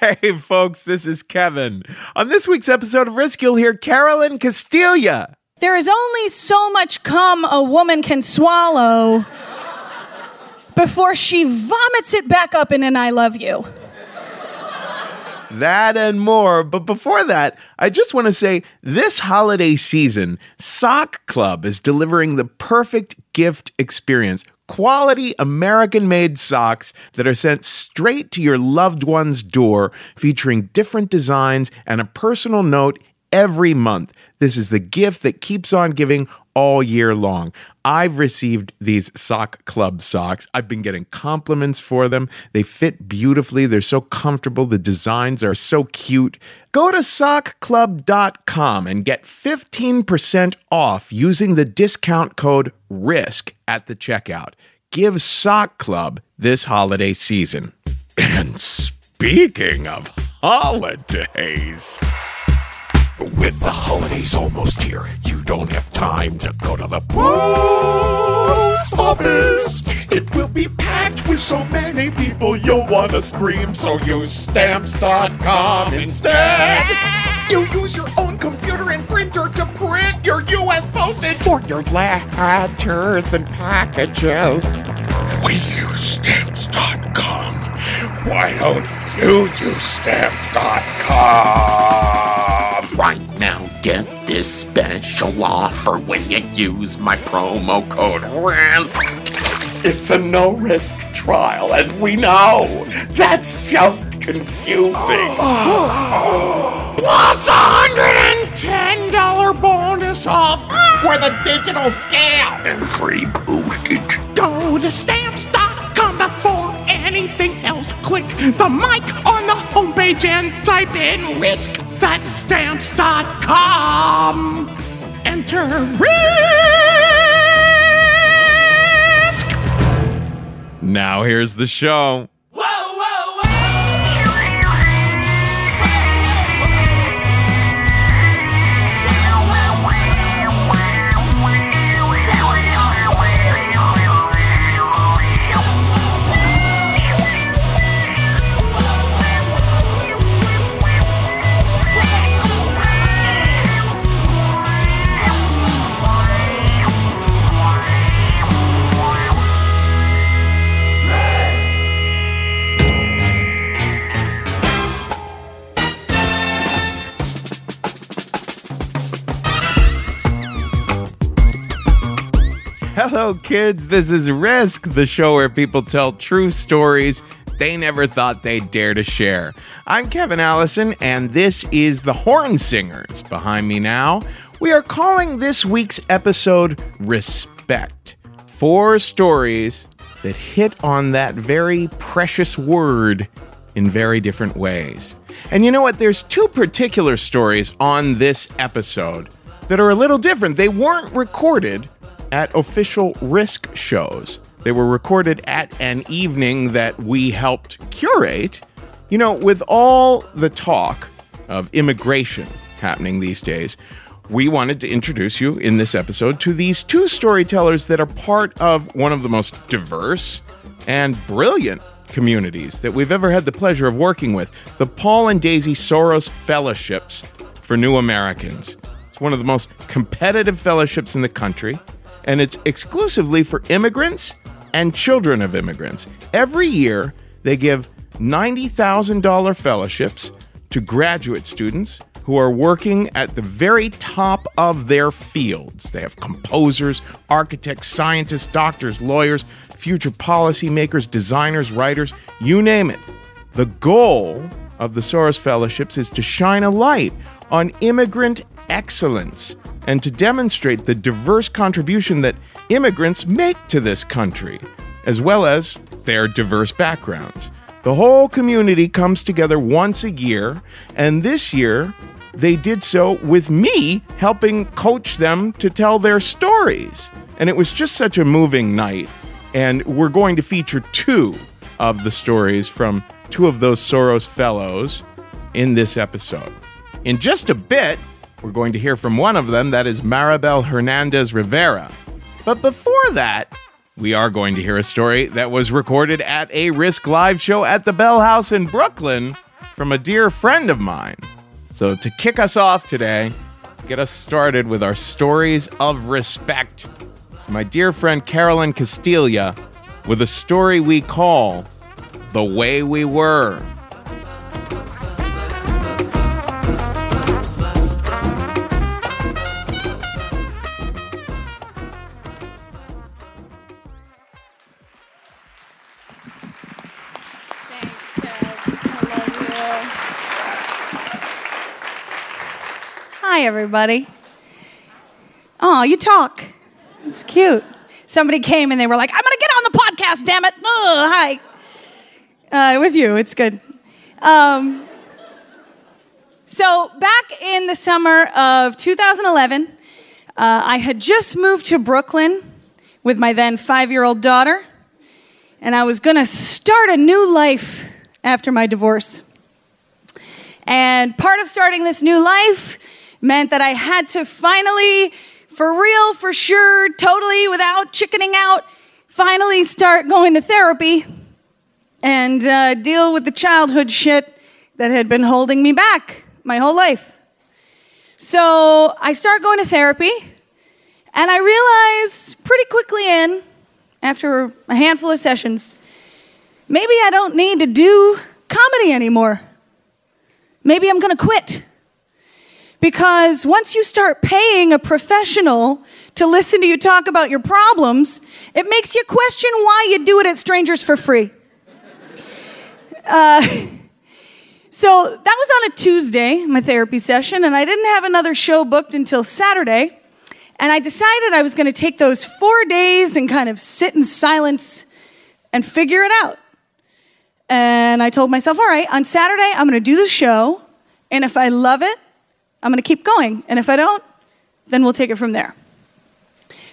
Hey, folks, this is Kevin. On this week's episode of Risk, you'll hear Carolyn Castiglia. There is only so much cum a woman can swallow before she vomits it back up in an I love you. That and more. But before that, I just want to say this holiday season, Sock Club is delivering the perfect gift experience. Quality American made socks that are sent straight to your loved one's door, featuring different designs and a personal note every month. This is the gift that keeps on giving all year long. I've received these Sock Club socks. I've been getting compliments for them. They fit beautifully. They're so comfortable. The designs are so cute. Go to sockclub.com and get 15% off using the discount code RISK at the checkout. Give Sock Club this holiday season. And speaking of holidays, With the holidays almost here, you don't have time to go to the post office. It will be packed with so many people you'll want to scream, so use stamps.com instead. You use your own computer and printer to print your U.S. postage for your letters and packages. We use stamps.com. Why don't you use stamps.com? Right now, get this special offer when you use my promo code RISK. It's a no risk trial, and we know that's just confusing. Plus a $110 bonus off with a digital scale and free postage. Go to stamps.com before anything else. Click the mic on the homepage and type in risk. That's stamps.com. Enter risk. now here's the show. Hello, kids. This is Risk, the show where people tell true stories they never thought they'd dare to share. I'm Kevin Allison, and this is the Horn Singers. Behind me now, we are calling this week's episode Respect. Four stories that hit on that very precious word in very different ways. And you know what? There's two particular stories on this episode that are a little different. They weren't recorded at official risk shows. They were recorded at an evening that we helped curate. You know, with all the talk of immigration happening these days, we wanted to introduce you in this episode to these two storytellers that are part of one of the most diverse and brilliant communities that we've ever had the pleasure of working with the Paul and Daisy Soros Fellowships for New Americans. It's one of the most competitive fellowships in the country and it's exclusively for immigrants and children of immigrants. Every year, they give $90,000 fellowships to graduate students who are working at the very top of their fields. They have composers, architects, scientists, doctors, lawyers, future policymakers, designers, writers, you name it. The goal of the Soros Fellowships is to shine a light on immigrant excellence and to demonstrate the diverse contribution that immigrants make to this country, as well as their diverse backgrounds. The whole community comes together once a year, and this year they did so with me helping coach them to tell their stories. And it was just such a moving night. And we're going to feature two of the stories from two of those Soros fellows in this episode. In just a bit, we're going to hear from one of them, that is Maribel Hernandez Rivera. But before that, we are going to hear a story that was recorded at a Risk Live show at the Bell House in Brooklyn from a dear friend of mine. So, to kick us off today, get us started with our stories of respect, it's my dear friend Carolyn Castiglia with a story we call The Way We Were. Hi, everybody. Oh, you talk. It's cute. Somebody came and they were like, I'm going to get on the podcast, damn it. Oh, hi. Uh, it was you. It's good. Um, so, back in the summer of 2011, uh, I had just moved to Brooklyn with my then five year old daughter, and I was going to start a new life after my divorce. And part of starting this new life meant that I had to finally, for real, for sure, totally without chickening out, finally start going to therapy and uh, deal with the childhood shit that had been holding me back my whole life. So I start going to therapy, and I realize pretty quickly in, after a handful of sessions, maybe I don't need to do comedy anymore. Maybe I'm gonna quit. Because once you start paying a professional to listen to you talk about your problems, it makes you question why you do it at strangers for free. Uh, so that was on a Tuesday, my therapy session, and I didn't have another show booked until Saturday. And I decided I was going to take those four days and kind of sit in silence and figure it out. And I told myself, all right, on Saturday, I'm going to do the show. And if I love it, I'm going to keep going. And if I don't, then we'll take it from there.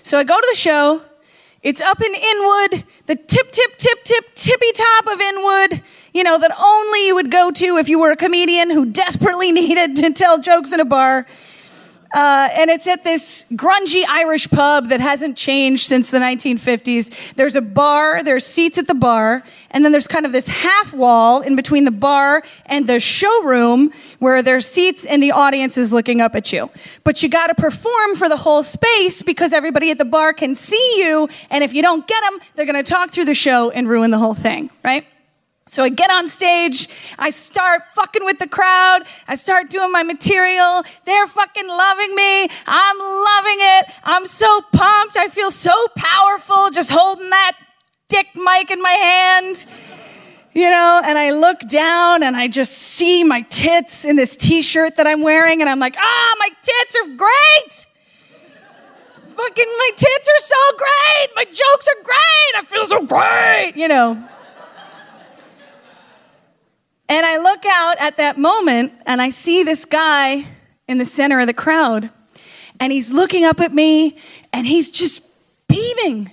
So I go to the show. It's up in Inwood, the tip, tip, tip, tip, tippy top of Inwood, you know, that only you would go to if you were a comedian who desperately needed to tell jokes in a bar. Uh, and it's at this grungy Irish pub that hasn't changed since the 1950s. There's a bar, there's seats at the bar, and then there's kind of this half wall in between the bar and the showroom where there's seats and the audience is looking up at you. But you got to perform for the whole space because everybody at the bar can see you, and if you don't get them, they're to talk through the show and ruin the whole thing, right? So I get on stage, I start fucking with the crowd, I start doing my material. They're fucking loving me. I'm loving it. I'm so pumped. I feel so powerful just holding that dick mic in my hand. You know, and I look down and I just see my tits in this t shirt that I'm wearing, and I'm like, ah, my tits are great. Fucking, my tits are so great. My jokes are great. I feel so great. You know. And I look out at that moment and I see this guy in the center of the crowd. And he's looking up at me and he's just beaming,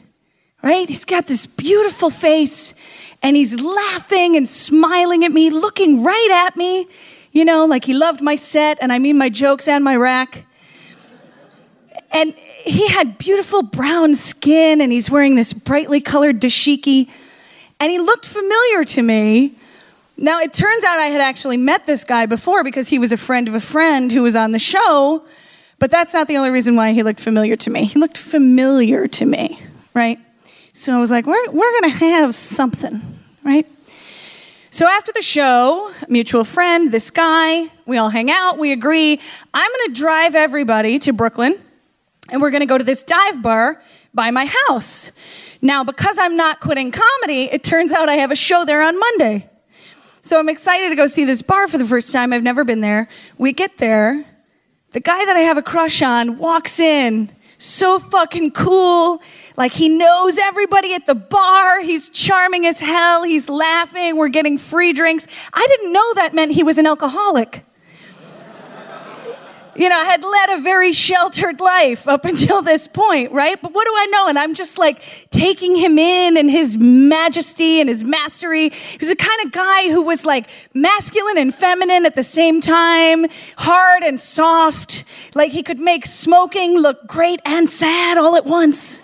right? He's got this beautiful face and he's laughing and smiling at me, looking right at me, you know, like he loved my set and I mean my jokes and my rack. And he had beautiful brown skin and he's wearing this brightly colored dashiki. And he looked familiar to me now, it turns out I had actually met this guy before because he was a friend of a friend who was on the show, but that's not the only reason why he looked familiar to me. He looked familiar to me, right? So I was like, we're, we're going to have something, right? So after the show, mutual friend, this guy, we all hang out, we agree, I'm going to drive everybody to Brooklyn, and we're going to go to this dive bar by my house. Now, because I'm not quitting comedy, it turns out I have a show there on Monday. So I'm excited to go see this bar for the first time. I've never been there. We get there. The guy that I have a crush on walks in. So fucking cool. Like he knows everybody at the bar. He's charming as hell. He's laughing. We're getting free drinks. I didn't know that meant he was an alcoholic you know, I had led a very sheltered life up until this point, right? But what do I know? And I'm just like taking him in and his majesty and his mastery. He was the kind of guy who was like masculine and feminine at the same time, hard and soft. Like he could make smoking look great and sad all at once.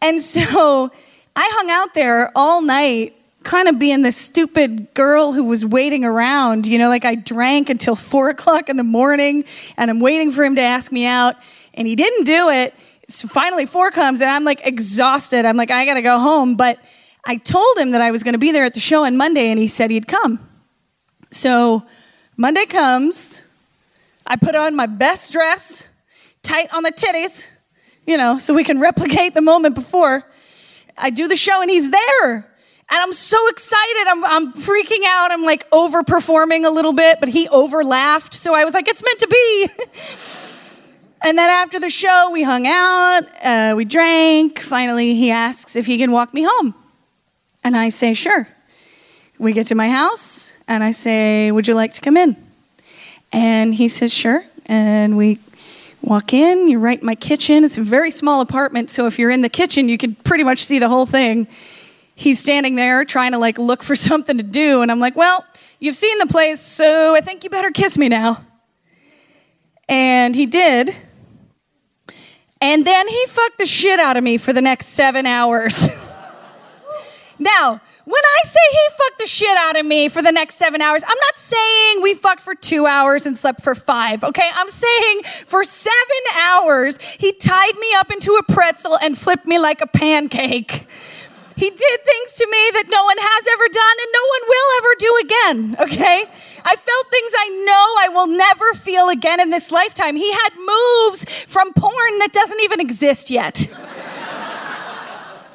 And so I hung out there all night kind of being the stupid girl who was waiting around. You know, like I drank until four o'clock in the morning and I'm waiting for him to ask me out and he didn't do it. So finally, four comes and I'm like exhausted. I'm like, I gotta go home. But I told him that I was gonna be there at the show on Monday and he said he'd come. So Monday comes, I put on my best dress, tight on the titties, you know, so we can replicate the moment before. I do the show and he's there. And I'm so excited. I'm, I'm freaking out. I'm like overperforming a little bit, but he overlaughed. So I was like, it's meant to be. and then after the show, we hung out, uh, we drank. Finally, he asks if he can walk me home. And I say, sure. We get to my house and I say, would you like to come in? And he says, sure. And we walk in, you're right in my kitchen. It's a very small apartment, so if you're in the kitchen, you can pretty much see the whole thing. He's standing there trying to like look for something to do, and I'm like, well, you've seen the place, so I think you better kiss me now. And he did. And then he fucked the shit out of me for the next seven hours. now, when I say he fucked the shit out of me for the next seven hours, I'm not saying we fucked for two hours and slept for five, okay? I'm saying for seven hours, he tied me up into a pretzel and flipped me like a pancake. He did things to me that no one has ever done and no one will ever do again, okay? I felt things I know I will never feel again in this lifetime. He had moves from porn that doesn't even exist yet.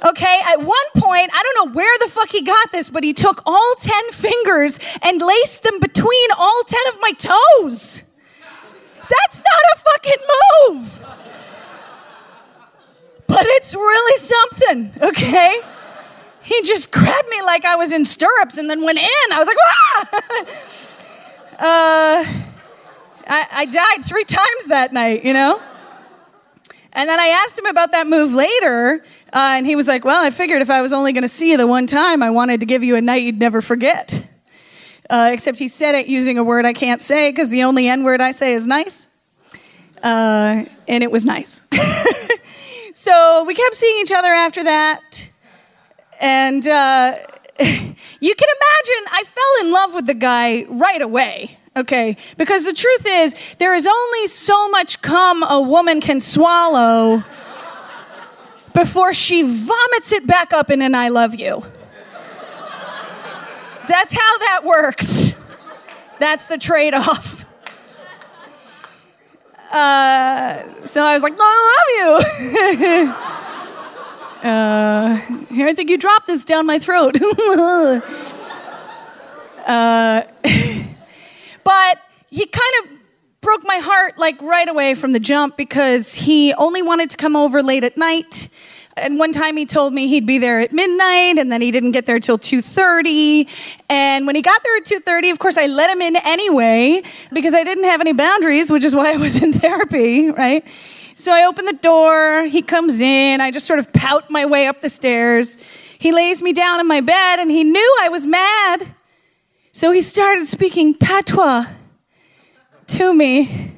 Okay, at one point, I don't know where the fuck he got this, but he took all 10 fingers and laced them between all 10 of my toes. That's not a fucking move. But it's really something, okay? He just grabbed me like I was in stirrups and then went in. I was like, ah! uh, I, I died three times that night, you know? And then I asked him about that move later, uh, and he was like, Well, I figured if I was only going to see you the one time, I wanted to give you a night you'd never forget. Uh, except he said it using a word I can't say because the only N word I say is nice. Uh, and it was nice. so we kept seeing each other after that. And uh, you can imagine I fell in love with the guy right away. Okay, because the truth is, there is only so much cum a woman can swallow before she vomits it back up in an I love you. That's how that works. That's the trade off. Uh, so I was like, I love you. uh, here, I think you dropped this down my throat. uh, but he kind of broke my heart like right away from the jump because he only wanted to come over late at night. And one time he told me he'd be there at midnight and then he didn't get there till 2.30 and when he got there at 2.30 of course i let him in anyway because i didn't have any boundaries which is why i was in therapy right so i open the door he comes in i just sort of pout my way up the stairs he lays me down in my bed and he knew i was mad so he started speaking patois to me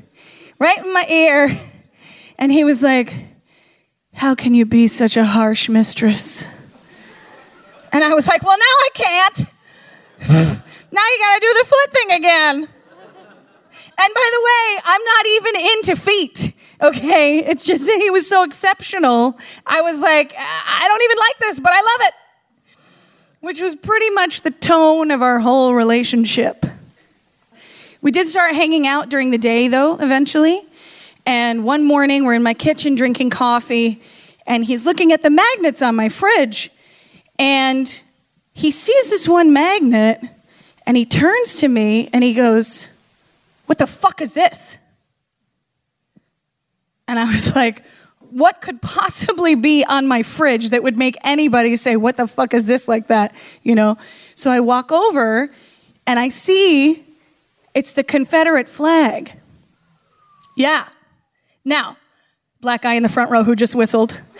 right in my ear and he was like how can you be such a harsh mistress? And I was like, Well, now I can't. now you gotta do the foot thing again. And by the way, I'm not even into feet. Okay, it's just that he was so exceptional. I was like, I don't even like this, but I love it. Which was pretty much the tone of our whole relationship. We did start hanging out during the day, though, eventually. And one morning, we're in my kitchen drinking coffee, and he's looking at the magnets on my fridge. And he sees this one magnet, and he turns to me and he goes, What the fuck is this? And I was like, What could possibly be on my fridge that would make anybody say, What the fuck is this like that? You know? So I walk over and I see it's the Confederate flag. Yeah. Now, black guy in the front row who just whistled.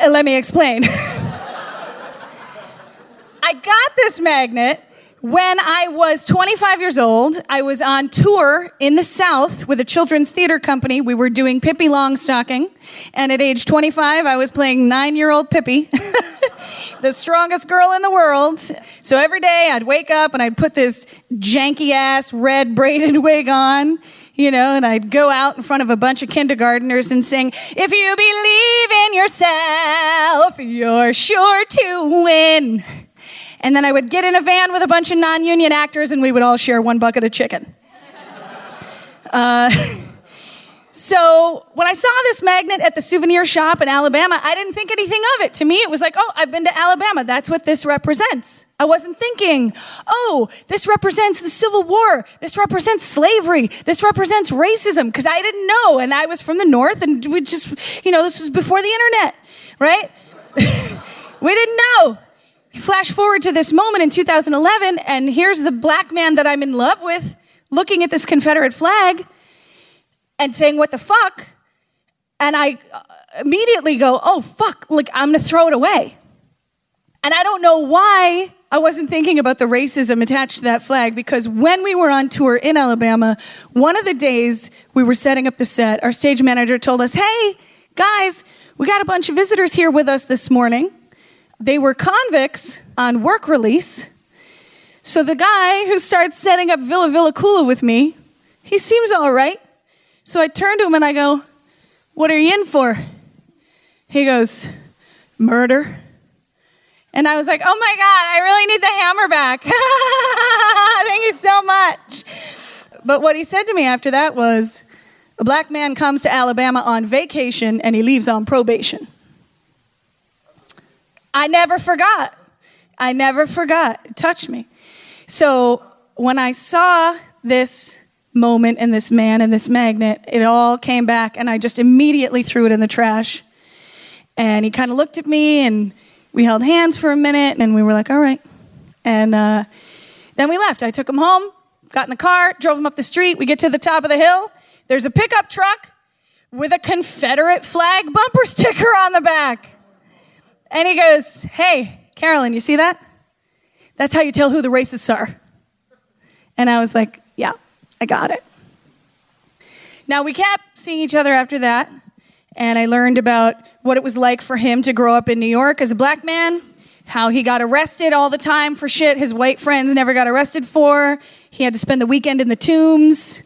Uh, let me explain. I got this magnet When I was 25 years old, I was on tour in the South with a children's theater company. We were doing Pippi Longstocking. And at age 25, I was playing nine year old Pippi, the strongest girl in the world. So every day I'd wake up and I'd put this janky ass red braided wig on, you know, and I'd go out in front of a bunch of kindergarteners and sing, If you believe in yourself, you're sure to win. And then I would get in a van with a bunch of non union actors and we would all share one bucket of chicken. Uh, so when I saw this magnet at the souvenir shop in Alabama, I didn't think anything of it. To me, it was like, oh, I've been to Alabama. That's what this represents. I wasn't thinking, oh, this represents the Civil War. This represents slavery. This represents racism. Because I didn't know. And I was from the North and we just, you know, this was before the internet, right? we didn't know. Flash forward to this moment in 2011, and here's the black man that I'm in love with looking at this Confederate flag and saying, What the fuck? And I uh, immediately go, Oh, fuck, like I'm gonna throw it away. And I don't know why I wasn't thinking about the racism attached to that flag because when we were on tour in Alabama, one of the days we were setting up the set, our stage manager told us, Hey, guys, we got a bunch of visitors here with us this morning. They were convicts on work release. So the guy who starts setting up Villa Villekulla with me, he seems all right. So I turn to him and I go, What are you in for? He goes, Murder. And I was like, Oh my God, I really need the hammer back. Thank you so much. But what he said to me after that was, A black man comes to Alabama on vacation and he leaves on probation. I never forgot. I never forgot. It touched me. So when I saw this moment and this man and this magnet, it all came back, and I just immediately threw it in the trash. And he kind of looked at me, and we held hands for a minute, and we were like, all right. And uh, then we left. I took him home, got in the car, drove him up the street. We get to the top of the hill. There's a pickup truck with a Confederate flag bumper sticker on the back. And he goes, Hey, Carolyn, you see that? That's how you tell who the racists are. And I was like, Yeah, I got it. Now, we kept seeing each other after that, and I learned about what it was like for him to grow up in New York as a black man, how he got arrested all the time for shit his white friends never got arrested for. He had to spend the weekend in the tombs.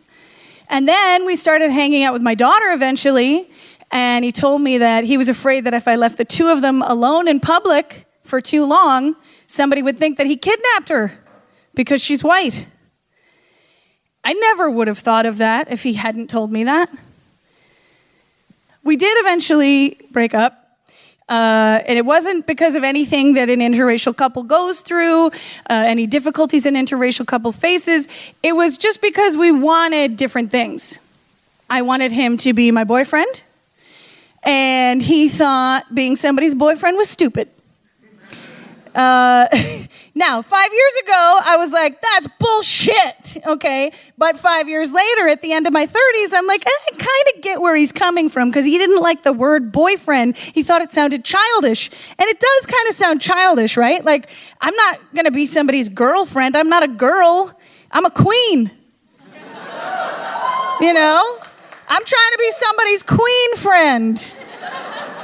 And then we started hanging out with my daughter eventually, and he told me that he was afraid that if I left the two of them alone in public for too long, somebody would think that he kidnapped her because she's white. I never would have thought of that if he hadn't told me that. We did eventually break up. Uh, and it wasn't because of anything that an interracial couple goes through, uh, any difficulties an interracial couple faces. It was just because we wanted different things. I wanted him to be my boyfriend, and he thought being somebody's boyfriend was stupid. Uh, now, five years ago, I was like, that's bullshit, okay? But five years later, at the end of my 30s, I'm like, eh, I kind of get where he's coming from because he didn't like the word boyfriend. He thought it sounded childish. And it does kind of sound childish, right? Like, I'm not going to be somebody's girlfriend. I'm not a girl, I'm a queen. you know? I'm trying to be somebody's queen friend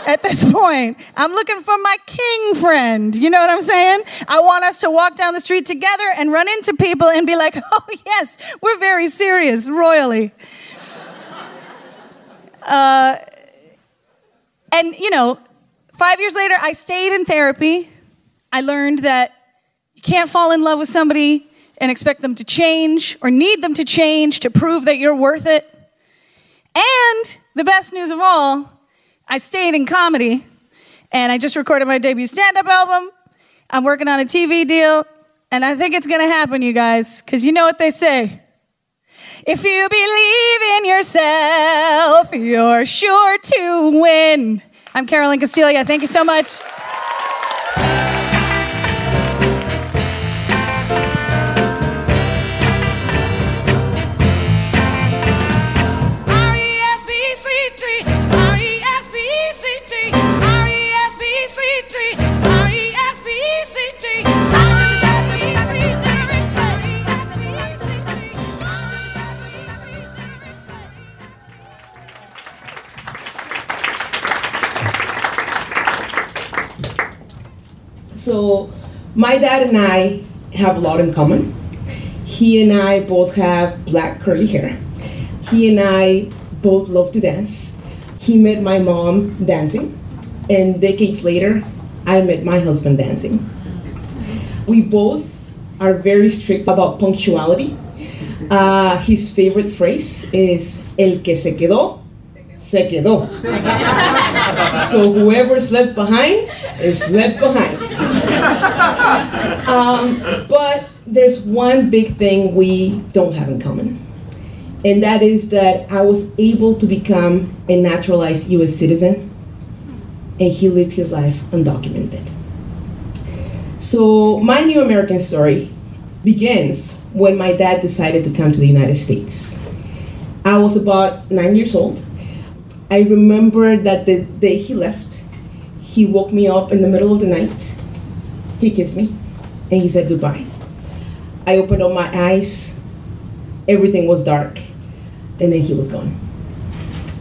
at this point. I'm looking for my king friend. You know what I'm saying? I want us to walk down the street together and run into people and be like, oh, yes, we're very serious, royally. Uh, and, you know, five years later, I stayed in therapy. I learned that you can't fall in love with somebody and expect them to change or need them to change to prove that you're worth it. And the best news of all, I stayed in comedy and I just recorded my debut stand up album. I'm working on a TV deal and I think it's going to happen, you guys, because you know what they say. If you believe in yourself, you're sure to win. I'm Carolyn Castiglia. Thank you so much. So my dad and I have a lot in common. He and I both have black curly hair. He and I both love to dance. He met my mom dancing, and decades later, I met my husband dancing. We both are very strict about punctuality. Uh, his favorite phrase is El que se quedó, se quedó. so whoever's left behind is left behind. Um, but there's one big thing we don't have in common, and that is that I was able to become a naturalized US citizen, and he lived his life undocumented. So, my new American story begins when my dad decided to come to the United States. I was about nine years old. I remember that the day he left, he woke me up in the middle of the night. He kissed me and he said goodbye. I opened up my eyes, everything was dark, and then he was gone.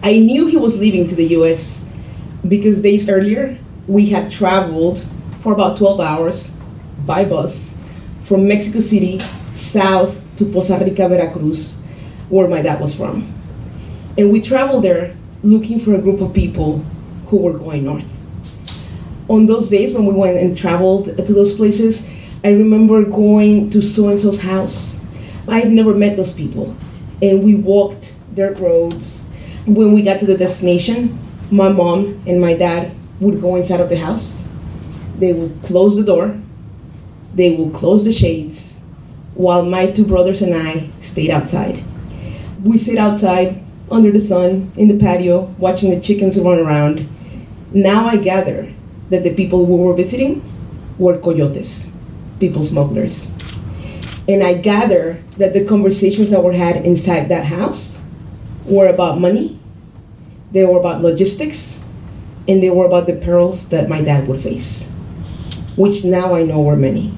I knew he was leaving to the US because days earlier we had traveled for about 12 hours by bus from Mexico City south to Poza Rica, Veracruz, where my dad was from. And we traveled there looking for a group of people who were going north. On those days when we went and traveled to those places, I remember going to so and so's house. I had never met those people. And we walked their roads. When we got to the destination, my mom and my dad would go inside of the house. They would close the door. They would close the shades while my two brothers and I stayed outside. We sit outside under the sun in the patio watching the chickens run around. Now I gather that the people we were visiting were coyotes, people smugglers. And I gather that the conversations that were had inside that house were about money, they were about logistics, and they were about the perils that my dad would face, which now I know were many.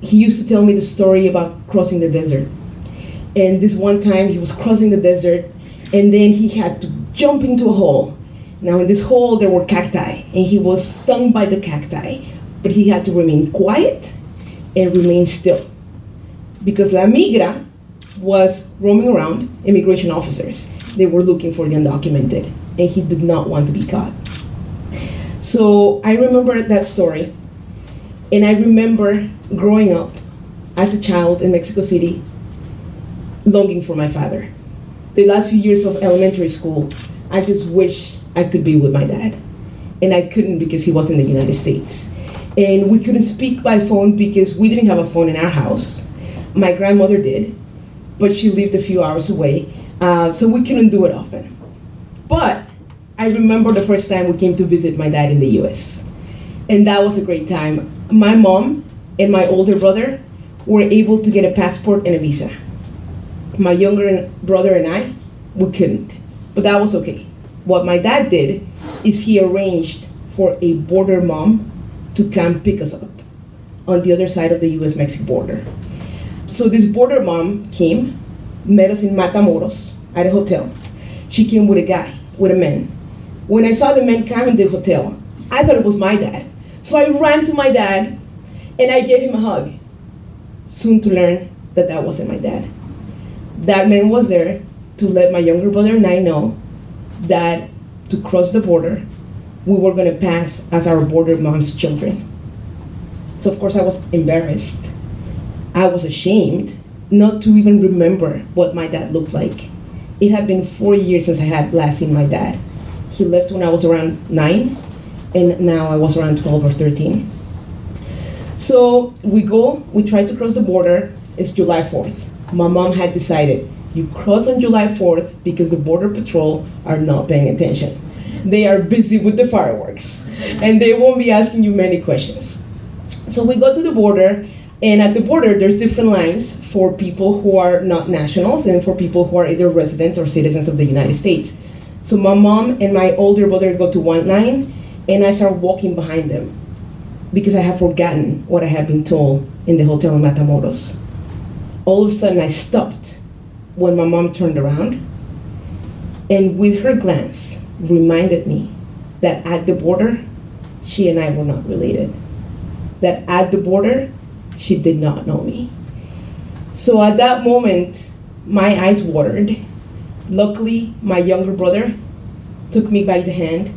He used to tell me the story about crossing the desert. And this one time he was crossing the desert and then he had to jump into a hole. Now, in this hole, there were cacti, and he was stung by the cacti, but he had to remain quiet and remain still. Because La Migra was roaming around, immigration officers. They were looking for the undocumented, and he did not want to be caught. So I remember that story, and I remember growing up as a child in Mexico City, longing for my father the last few years of elementary school, I just wish I could be with my dad. And I couldn't because he was in the United States. And we couldn't speak by phone because we didn't have a phone in our house. My grandmother did, but she lived a few hours away, uh, so we couldn't do it often. But I remember the first time we came to visit my dad in the US. And that was a great time. My mom and my older brother were able to get a passport and a visa my younger brother and I, we couldn't. But that was okay. What my dad did is he arranged for a border mom to come pick us up on the other side of the US Mexico border. So this border mom came, met us in Matamoros at a hotel. She came with a guy, with a man. When I saw the man come in the hotel, I thought it was my dad. So I ran to my dad and I gave him a hug. Soon to learn that that wasn't my dad that man was there to let my younger brother and I know that to cross the border, we were going to pass as our border mom's children. So, of course, I was embarrassed. I was ashamed not to even remember what my dad looked like. It had been four years since I had last seen my dad. He left when I was around nine, and now I was around 12 or 13. So we go, we try to cross the border. It's July 4th my mom had decided you cross on July 4th because the Border Patrol are not paying attention. They are busy with the fireworks and they won't be asking you many questions. So we go to the border, and at the border, there's different lines for people who are not nationals and for people who are either residents or citizens of the United States. So my mom and my older brother go to one line, and I start walking behind them because I have forgotten what I had been told in the hotel in Matamoros all of a sudden I stopped when my mom turned around and with her glance reminded me that at the border she and I were not related. that at the border, she did not know me. So at that moment, my eyes watered. Luckily, my younger brother took me by the hand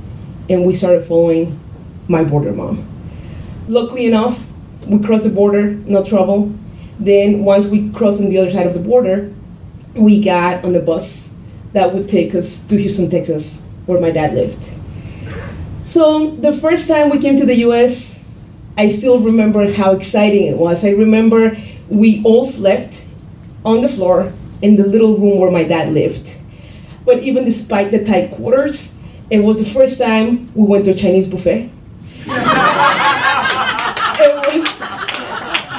and we started following my border mom. Luckily enough, we crossed the border, no trouble. Then once we crossed on the other side of the border, we got on the bus that would take us to Houston, Texas, where my dad lived. So the first time we came to the US, I still remember how exciting it was. I remember we all slept on the floor in the little room where my dad lived. But even despite the tight quarters, it was the first time we went to a Chinese buffet. it, was,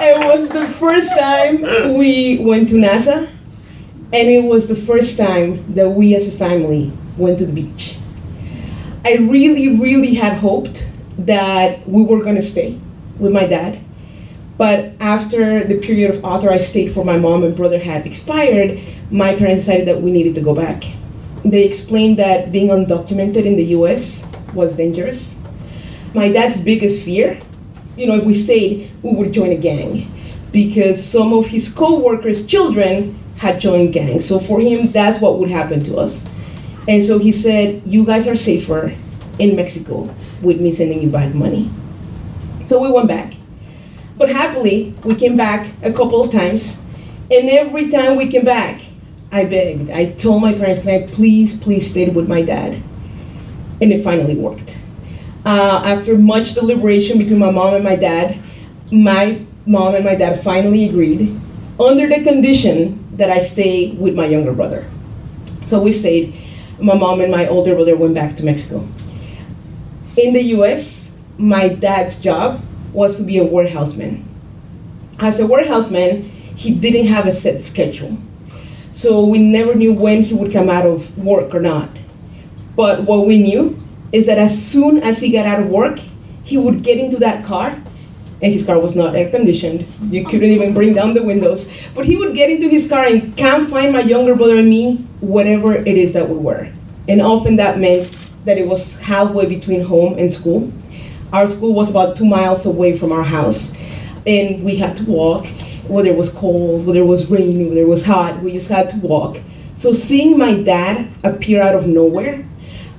it was the first time we went to NASA, and it was the first time that we as a family went to the beach. I really, really had hoped that we were gonna stay with my dad. But after the period of authorized state for my mom and brother had expired, my parents decided that we needed to go back. They explained that being undocumented in the US was dangerous. My dad's biggest fear, you know, if we stayed, we would join a gang because some of his co-workers' children had joined gangs. So for him, that's what would happen to us. And so he said, You guys are safer in Mexico with me sending you back money. So we went back. But happily, we came back a couple of times. And every time we came back, I begged. I told my parents, Can I please, please stay with my dad? And it finally worked. Uh, after much deliberation between my mom and my dad, my mom and my dad finally agreed under the condition that I stay with my younger brother. So we stayed my mom and my older brother went back to Mexico. In the US, my dad's job was to be a warehouseman. As a warehouseman, he didn't have a set schedule. So we never knew when he would come out of work or not. But what we knew is that as soon as he got out of work, he would get into that car, and his car was not air conditioned. You couldn't even bring down the windows. But he would get into his car and can't find my younger brother and me, whatever it is that we were. And often that meant that it was halfway between home and school. Our school was about two miles away from our house, and we had to walk, whether it was cold, whether it was raining, whether it was hot, we just had to walk. So seeing my dad appear out of nowhere,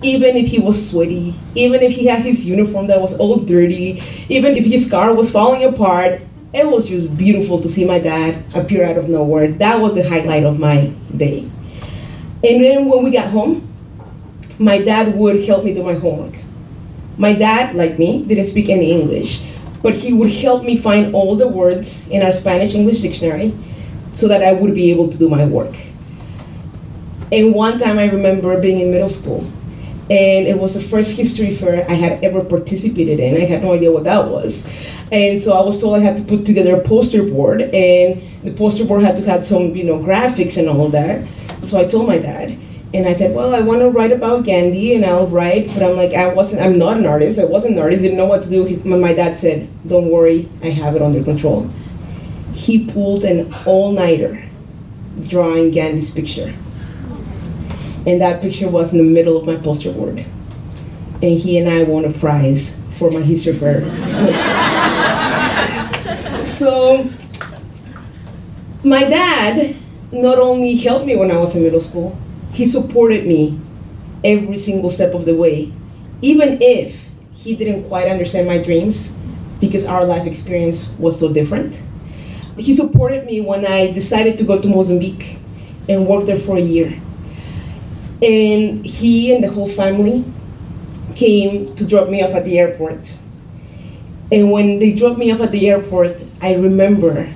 even if he was sweaty, even if he had his uniform that was all dirty, even if his car was falling apart, it was just beautiful to see my dad appear out of nowhere. That was the highlight of my day. And then when we got home, my dad would help me do my homework. My dad, like me, didn't speak any English, but he would help me find all the words in our Spanish English dictionary so that I would be able to do my work. And one time I remember being in middle school, and it was the first history fair I had ever participated in. I had no idea what that was. And so I was told I had to put together a poster board, and the poster board had to have some, you know, graphics and all that. So I told my dad, and I said, well, I want to write about Gandhi, and I'll write, but I'm like, I wasn't, I'm not an artist. I wasn't an artist, didn't know what to do. My dad said, don't worry, I have it under control. He pulled an all-nighter drawing Gandhi's picture. And that picture was in the middle of my poster board. And he and I won a prize for my history fair. so, my dad not only helped me when I was in middle school, he supported me every single step of the way, even if he didn't quite understand my dreams because our life experience was so different. He supported me when I decided to go to Mozambique and work there for a year. And he and the whole family came to drop me off at the airport. And when they dropped me off at the airport, I remember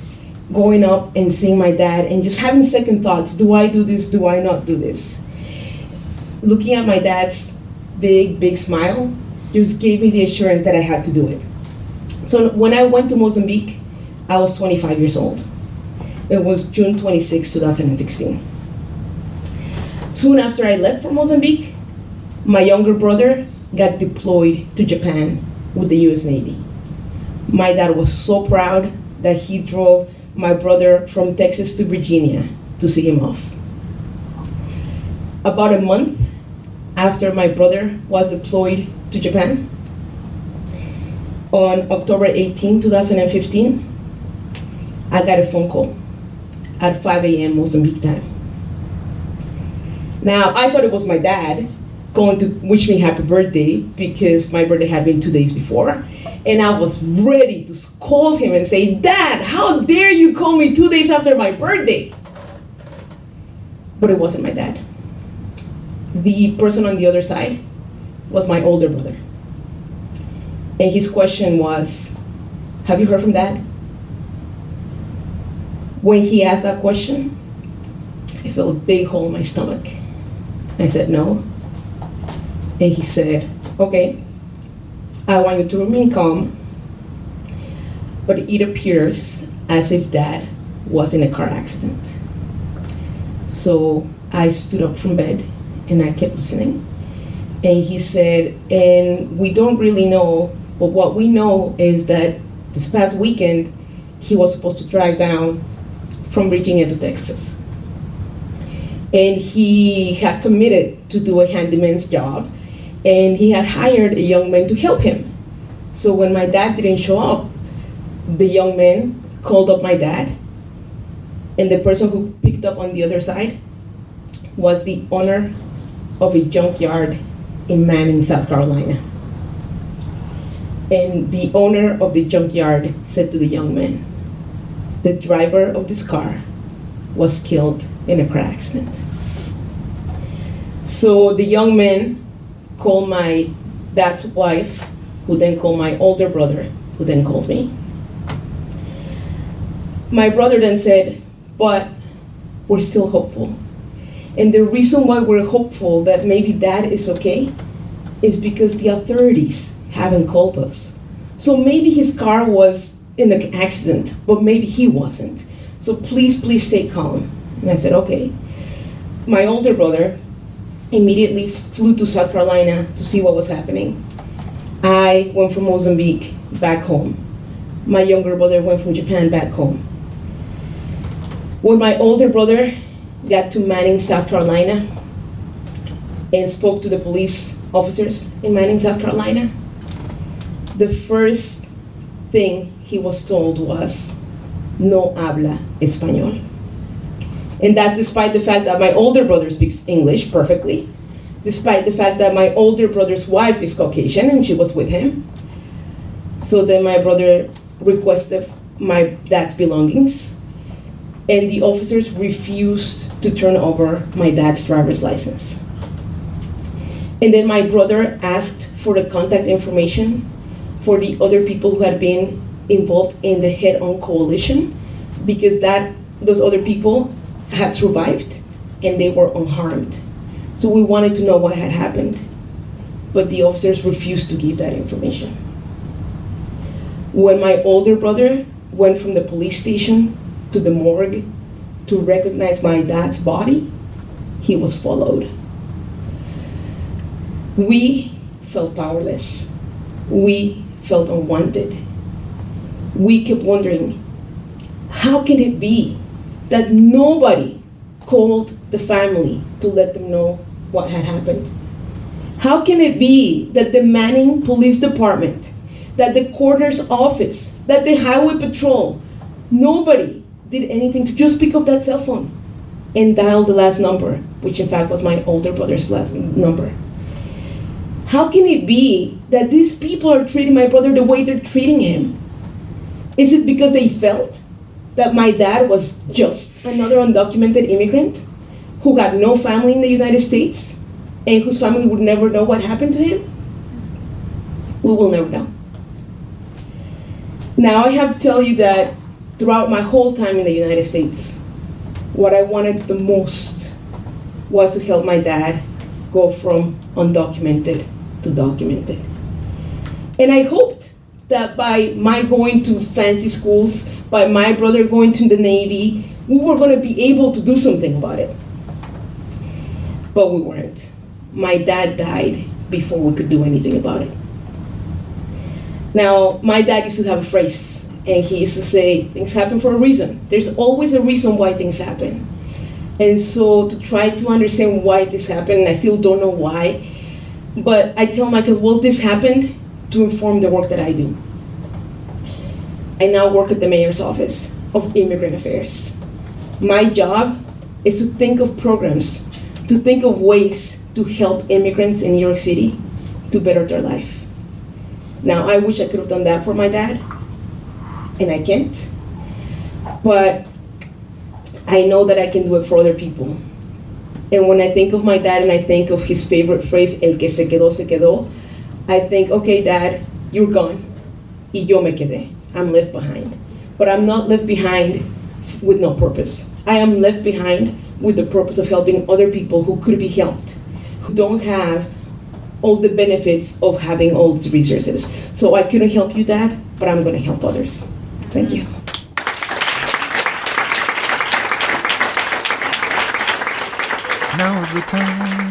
going up and seeing my dad and just having second thoughts do I do this? Do I not do this? Looking at my dad's big, big smile just gave me the assurance that I had to do it. So when I went to Mozambique, I was 25 years old. It was June 26, 2016. Soon after I left for Mozambique, my younger brother got deployed to Japan with the US Navy. My dad was so proud that he drove my brother from Texas to Virginia to see him off. About a month after my brother was deployed to Japan, on October 18, 2015, I got a phone call at 5 a.m. Mozambique time. Now, I thought it was my dad going to wish me happy birthday because my birthday had been two days before. And I was ready to scold him and say, Dad, how dare you call me two days after my birthday? But it wasn't my dad. The person on the other side was my older brother. And his question was, Have you heard from dad? When he asked that question, I felt a big hole in my stomach. I said, No. And he said, Okay, I want you to remain calm, but it appears as if dad was in a car accident. So I stood up from bed and I kept listening. And he said, And we don't really know, but what we know is that this past weekend he was supposed to drive down from Virginia to Texas. And he had committed to do a handyman's job and he had hired a young man to help him. So when my dad didn't show up, the young man called up my dad, and the person who picked up on the other side was the owner of a junkyard in Manning, South Carolina. And the owner of the junkyard said to the young man, The driver of this car was killed in a car accident. So the young man called my dad's wife, who then called my older brother, who then called me. My brother then said, But we're still hopeful. And the reason why we're hopeful that maybe dad is okay is because the authorities haven't called us. So maybe his car was in an accident, but maybe he wasn't. So please, please stay calm. And I said, okay. My older brother immediately flew to South Carolina to see what was happening. I went from Mozambique back home. My younger brother went from Japan back home. When my older brother got to Manning, South Carolina, and spoke to the police officers in Manning, South Carolina, the first thing he was told was, no habla español. And that's despite the fact that my older brother speaks English perfectly, despite the fact that my older brother's wife is Caucasian and she was with him. So then my brother requested my dad's belongings, and the officers refused to turn over my dad's driver's license. And then my brother asked for the contact information for the other people who had been involved in the head on coalition because that those other people had survived and they were unharmed. So we wanted to know what had happened, but the officers refused to give that information. When my older brother went from the police station to the morgue to recognize my dad's body, he was followed. We felt powerless. We felt unwanted. We kept wondering, how can it be that nobody called the family to let them know what had happened? How can it be that the Manning Police Department, that the coroner's office, that the highway patrol, nobody did anything to just pick up that cell phone and dial the last number, which in fact was my older brother's last number? How can it be that these people are treating my brother the way they're treating him? Is it because they felt that my dad was just another undocumented immigrant who had no family in the United States and whose family would never know what happened to him? We will never know. Now, I have to tell you that throughout my whole time in the United States, what I wanted the most was to help my dad go from undocumented to documented. And I hoped that by my going to fancy schools, by my brother going to the Navy, we were going to be able to do something about it. But we weren't. My dad died before we could do anything about it. Now, my dad used to have a phrase, and he used to say, Things happen for a reason. There's always a reason why things happen. And so, to try to understand why this happened, and I still don't know why, but I tell myself, well, this happened to inform the work that I do. I now work at the mayor's office of immigrant affairs. My job is to think of programs, to think of ways to help immigrants in New York City to better their life. Now, I wish I could have done that for my dad, and I can't. But I know that I can do it for other people. And when I think of my dad and I think of his favorite phrase, el que se quedó, se quedó, I think, okay, dad, you're gone. Y yo me quedé. I'm left behind. But I'm not left behind with no purpose. I am left behind with the purpose of helping other people who could be helped, who don't have all the benefits of having all these resources. So I couldn't help you, Dad, but I'm going to help others. Thank you. Now's the time.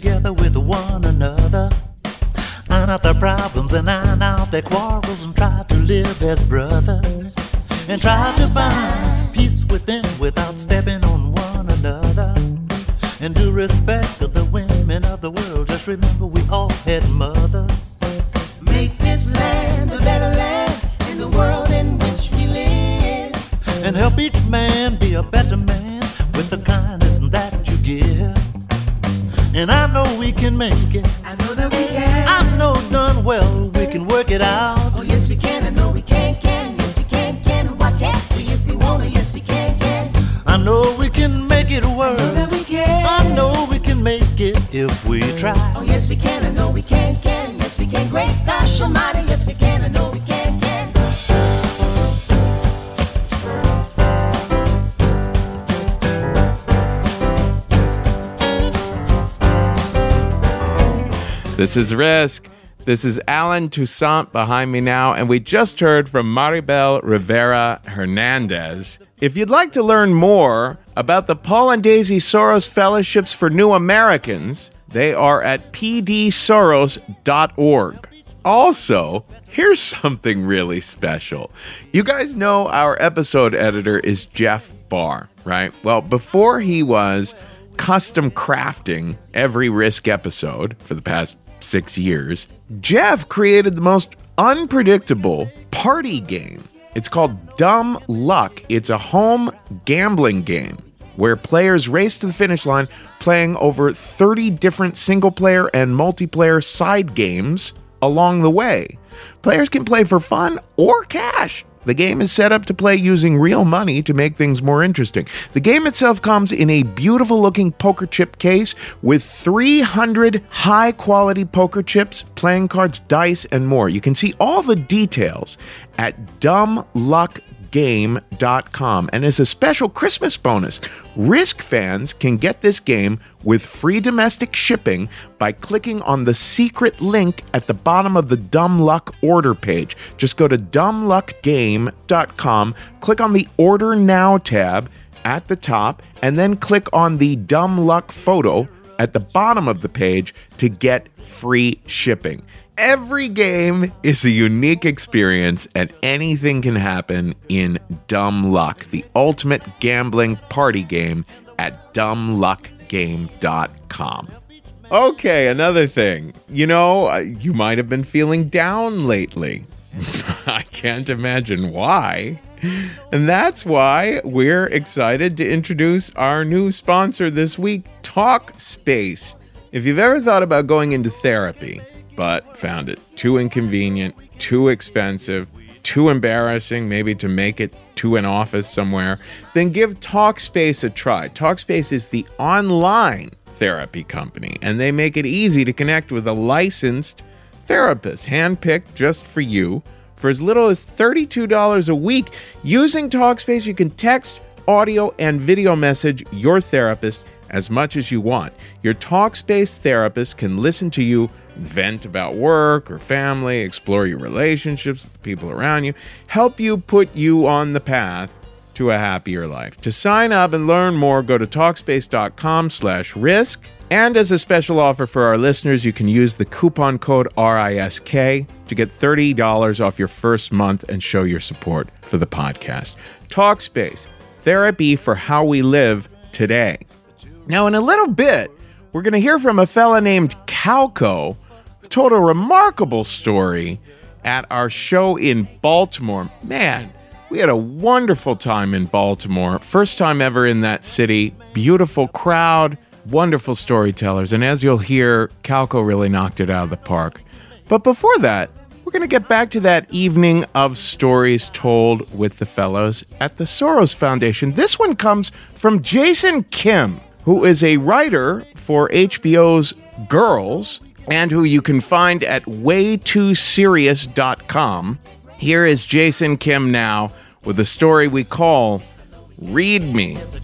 Together with one another. Iron out their problems and iron out their quarrels and try to live as brothers. And try to find peace within without stepping on one another. And do respect of the women of the world. Just remember we all had mothers. Make this land a better land in the world in which we live. and help each man And I know we can make it. I know that we can. I know done well we can work it out. Oh yes we can. I know we can. Can yes we can. Can why can't we if we wanna? Yes we can. Can. I know we can make it work. I know that we can. I know we can make it if we try. Oh yes we This is Risk. This is Allen Toussaint behind me now, and we just heard from Maribel Rivera Hernandez. If you'd like to learn more about the Paul and Daisy Soros Fellowships for New Americans, they are at pdsoros.org. Also, here's something really special. You guys know our episode editor is Jeff Barr, right? Well, before he was custom crafting every risk episode for the past six years, Jeff created the most unpredictable party game. It's called Dumb Luck. It's a home gambling game where players race to the finish line playing over 30 different single player and multiplayer side games along the way. Players can play for fun or cash. The game is set up to play using real money to make things more interesting. The game itself comes in a beautiful looking poker chip case with 300 high quality poker chips, playing cards, dice, and more. You can see all the details at dumbluckgame.com. And as a special Christmas bonus, Risk fans can get this game with free domestic shipping by clicking on the secret link at the bottom of the Dumb Luck order page. Just go to dumbluckgame.com, click on the Order Now tab at the top, and then click on the Dumb Luck photo at the bottom of the page to get free shipping. Every game is a unique experience, and anything can happen in Dumb Luck, the ultimate gambling party game at dumbluckgame.com. Okay, another thing. You know, uh, you might have been feeling down lately. I can't imagine why. And that's why we're excited to introduce our new sponsor this week, Talkspace. If you've ever thought about going into therapy, but found it too inconvenient, too expensive, too embarrassing, maybe to make it to an office somewhere, then give Talkspace a try. Talkspace is the online therapy company, and they make it easy to connect with a licensed therapist, handpicked just for you. For as little as $32 a week, using Talkspace, you can text, audio, and video message your therapist as much as you want. Your Talkspace therapist can listen to you vent about work or family, explore your relationships with the people around you, help you put you on the path to a happier life. To sign up and learn more, go to talkspace.com slash risk. And as a special offer for our listeners, you can use the coupon code RISK to get $30 off your first month and show your support for the podcast. Talkspace, therapy for how we live today. Now, in a little bit, we're going to hear from a fella named CalCo told a remarkable story at our show in Baltimore. Man, we had a wonderful time in Baltimore. First time ever in that city. Beautiful crowd, wonderful storytellers. And as you'll hear, CalCo really knocked it out of the park. But before that, we're going to get back to that evening of stories told with the fellows at the Soros Foundation. This one comes from Jason Kim, who is a writer for HBO's Girls and who you can find at waytooserious.com. Here is Jason Kim now with a story we call Read Me. Yes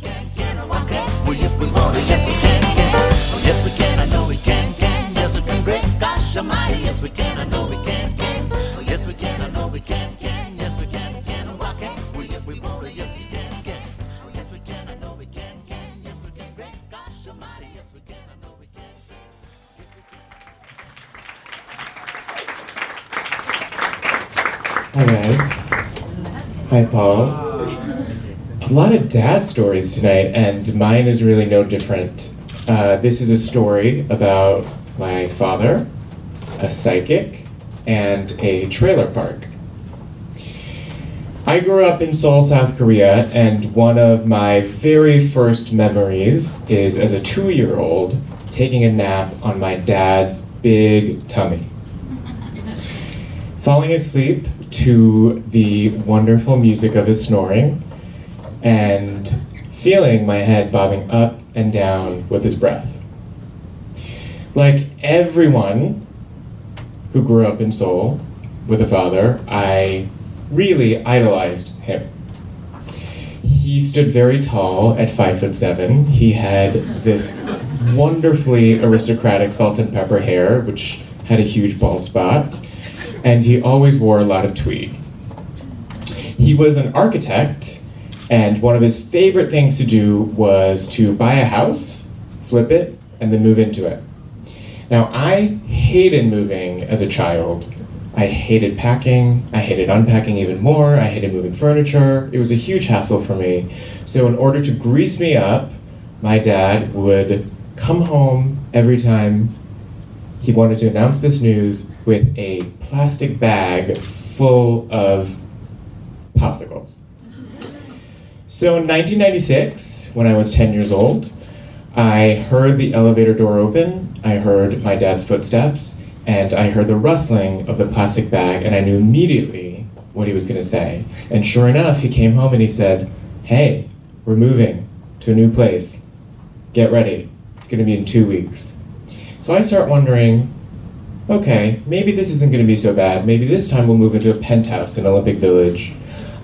we can, Hi guys. Hi Paul. A lot of dad stories tonight, and mine is really no different. Uh, this is a story about my father, a psychic, and a trailer park. I grew up in Seoul, South Korea, and one of my very first memories is as a two year old taking a nap on my dad's big tummy falling asleep to the wonderful music of his snoring and feeling my head bobbing up and down with his breath. Like everyone who grew up in Seoul with a father, I really idolized him. He stood very tall at five foot seven. He had this wonderfully aristocratic salt and pepper hair, which had a huge bald spot and he always wore a lot of tweed. He was an architect, and one of his favorite things to do was to buy a house, flip it, and then move into it. Now, I hated moving as a child. I hated packing, I hated unpacking even more, I hated moving furniture. It was a huge hassle for me. So, in order to grease me up, my dad would come home every time he wanted to announce this news with a plastic bag full of popsicles. So in 1996, when I was 10 years old, I heard the elevator door open, I heard my dad's footsteps, and I heard the rustling of the plastic bag, and I knew immediately what he was going to say. And sure enough, he came home and he said, Hey, we're moving to a new place. Get ready. It's going to be in two weeks. So I start wondering, okay, maybe this isn't going to be so bad. Maybe this time we'll move into a penthouse in Olympic Village,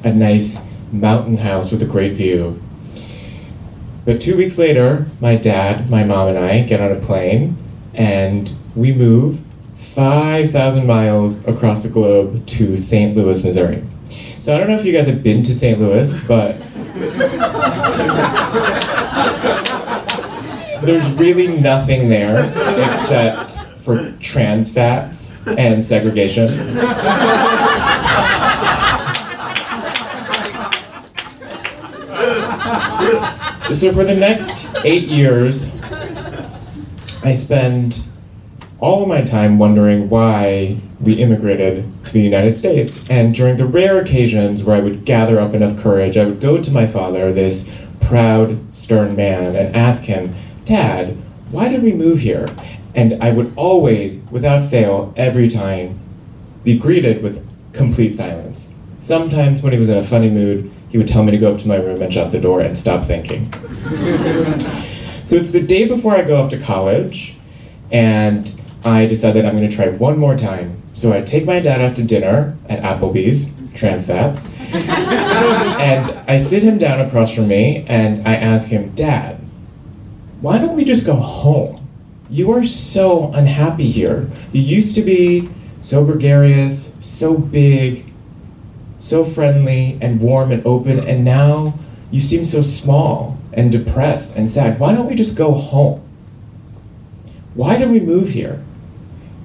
a nice mountain house with a great view. But two weeks later, my dad, my mom, and I get on a plane and we move 5,000 miles across the globe to St. Louis, Missouri. So I don't know if you guys have been to St. Louis, but there's really nothing there except for trans fats and segregation. so for the next eight years, I spend all of my time wondering why we immigrated to the United States. And during the rare occasions where I would gather up enough courage, I would go to my father, this proud, stern man, and ask him, Dad, why did we move here? And I would always, without fail, every time, be greeted with complete silence. Sometimes, when he was in a funny mood, he would tell me to go up to my room and shut the door and stop thinking. so it's the day before I go off to college, and I decide that I'm going to try one more time. So I take my dad out to dinner at Applebee's, trans fats, and I sit him down across from me and I ask him, Dad, why don't we just go home? You are so unhappy here. You used to be so gregarious, so big, so friendly and warm and open, and now you seem so small and depressed and sad. Why don't we just go home? Why did we move here?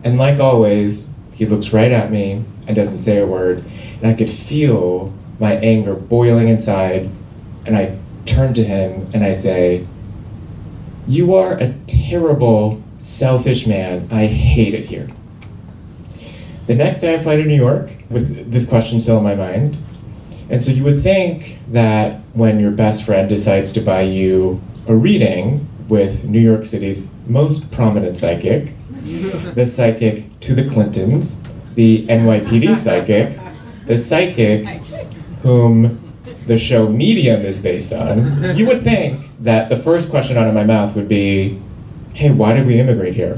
And like always, he looks right at me and doesn't say a word, and I could feel my anger boiling inside, and I turn to him and I say, You are a terrible, selfish man. I hate it here. The next day I fly to New York with this question still in my mind. And so you would think that when your best friend decides to buy you a reading with New York City's most prominent psychic, the psychic to the Clintons, the NYPD psychic, the psychic whom the show Medium is based on, you would think that the first question out of my mouth would be, hey, why did we immigrate here?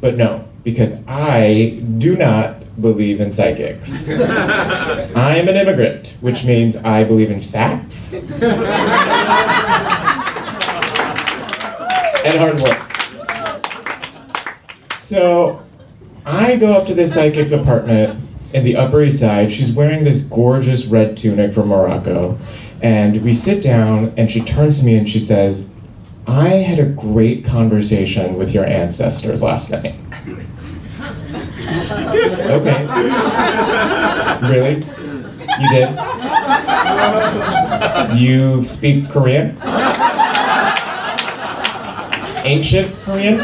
But no, because I do not believe in psychics. I am an immigrant, which means I believe in facts and hard work. So I go up to this psychic's apartment in the Upper East Side. She's wearing this gorgeous red tunic from Morocco. And we sit down, and she turns to me and she says, I had a great conversation with your ancestors last night. okay. Really? You did? You speak Korean? Ancient Korean?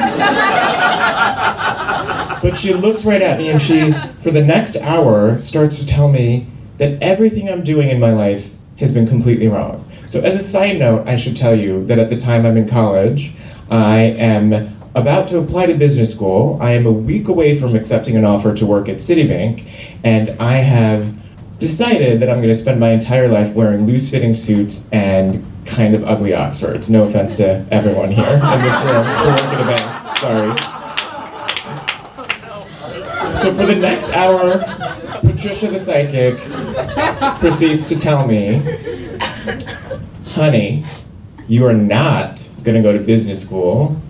But she looks right at me and she, for the next hour, starts to tell me that everything I'm doing in my life has been completely wrong. So, as a side note, I should tell you that at the time I'm in college, I am about to apply to business school. I am a week away from accepting an offer to work at Citibank, and I have decided that I'm going to spend my entire life wearing loose fitting suits and kind of ugly Oxfords. No offense to everyone here in this room a bank. Sorry. So for the next hour, Patricia the psychic proceeds to tell me, honey, you are not going to go to business school.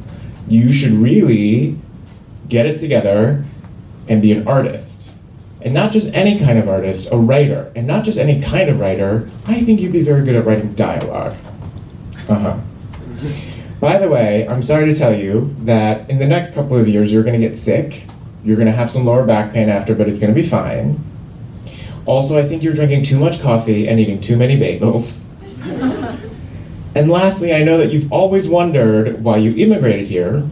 You should really get it together and be an artist. And not just any kind of artist, a writer. And not just any kind of writer, I think you'd be very good at writing dialogue. Uh huh. By the way, I'm sorry to tell you that in the next couple of years, you're going to get sick. You're going to have some lower back pain after, but it's going to be fine. Also, I think you're drinking too much coffee and eating too many bagels. and lastly, I know that you've always wondered why you immigrated here.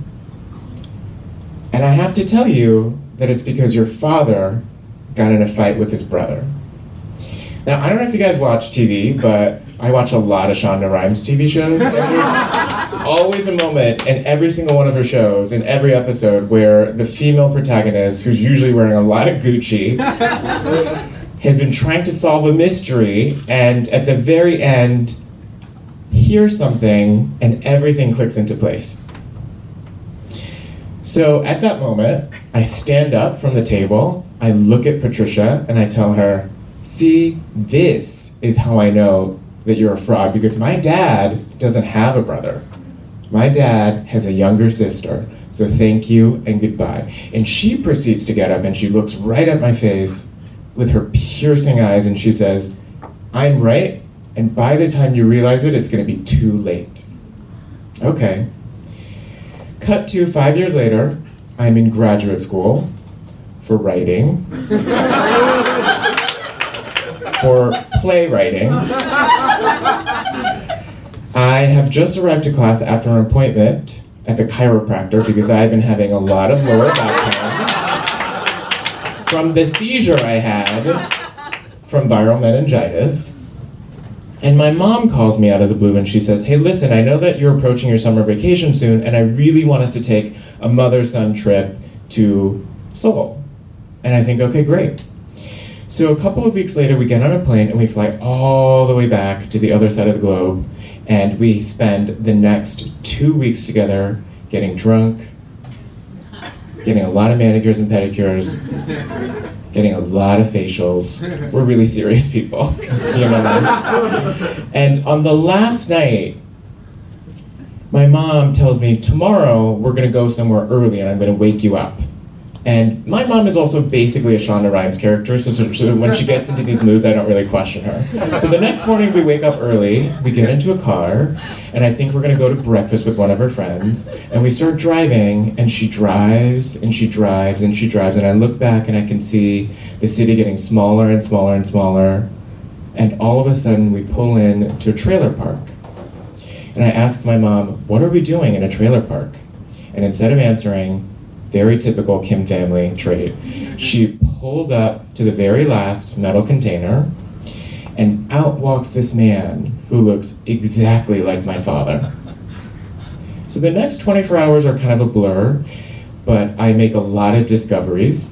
And I have to tell you that it's because your father got in a fight with his brother. Now, I don't know if you guys watch TV, but I watch a lot of Shonda Rhimes TV shows. Always a moment in every single one of her shows, in every episode, where the female protagonist, who's usually wearing a lot of Gucci, has been trying to solve a mystery, and at the very end, hears something, and everything clicks into place. So at that moment, I stand up from the table, I look at Patricia, and I tell her, See, this is how I know that you're a fraud because my dad doesn't have a brother. My dad has a younger sister. So thank you and goodbye. And she proceeds to get up and she looks right at my face with her piercing eyes and she says, I'm right, and by the time you realize it, it's going to be too late. Okay. Cut to five years later, I'm in graduate school for writing, for playwriting. I have just arrived to class after an appointment at the chiropractor because I've been having a lot of lower back pain from the seizure I had from viral meningitis. And my mom calls me out of the blue and she says, Hey, listen, I know that you're approaching your summer vacation soon, and I really want us to take a mother son trip to Seoul. And I think, okay, great. So a couple of weeks later, we get on a plane and we fly all the way back to the other side of the globe, and we spend the next two weeks together getting drunk, getting a lot of manicures and pedicures, getting a lot of facials. We're really serious people, you know. And on the last night, my mom tells me tomorrow we're gonna go somewhere early and I'm gonna wake you up. And my mom is also basically a Shonda Rhimes character, so, so, so when she gets into these moods, I don't really question her. So the next morning, we wake up early, we get into a car, and I think we're gonna go to breakfast with one of her friends. And we start driving, and she drives, and she drives, and she drives, and I look back and I can see the city getting smaller and smaller and smaller. and all of a sudden we pull in to a trailer park. And I ask my mom, What are we doing in a trailer park? And instead of answering, very typical Kim family trait, she pulls up to the very last metal container, and out walks this man who looks exactly like my father. So the next 24 hours are kind of a blur, but I make a lot of discoveries.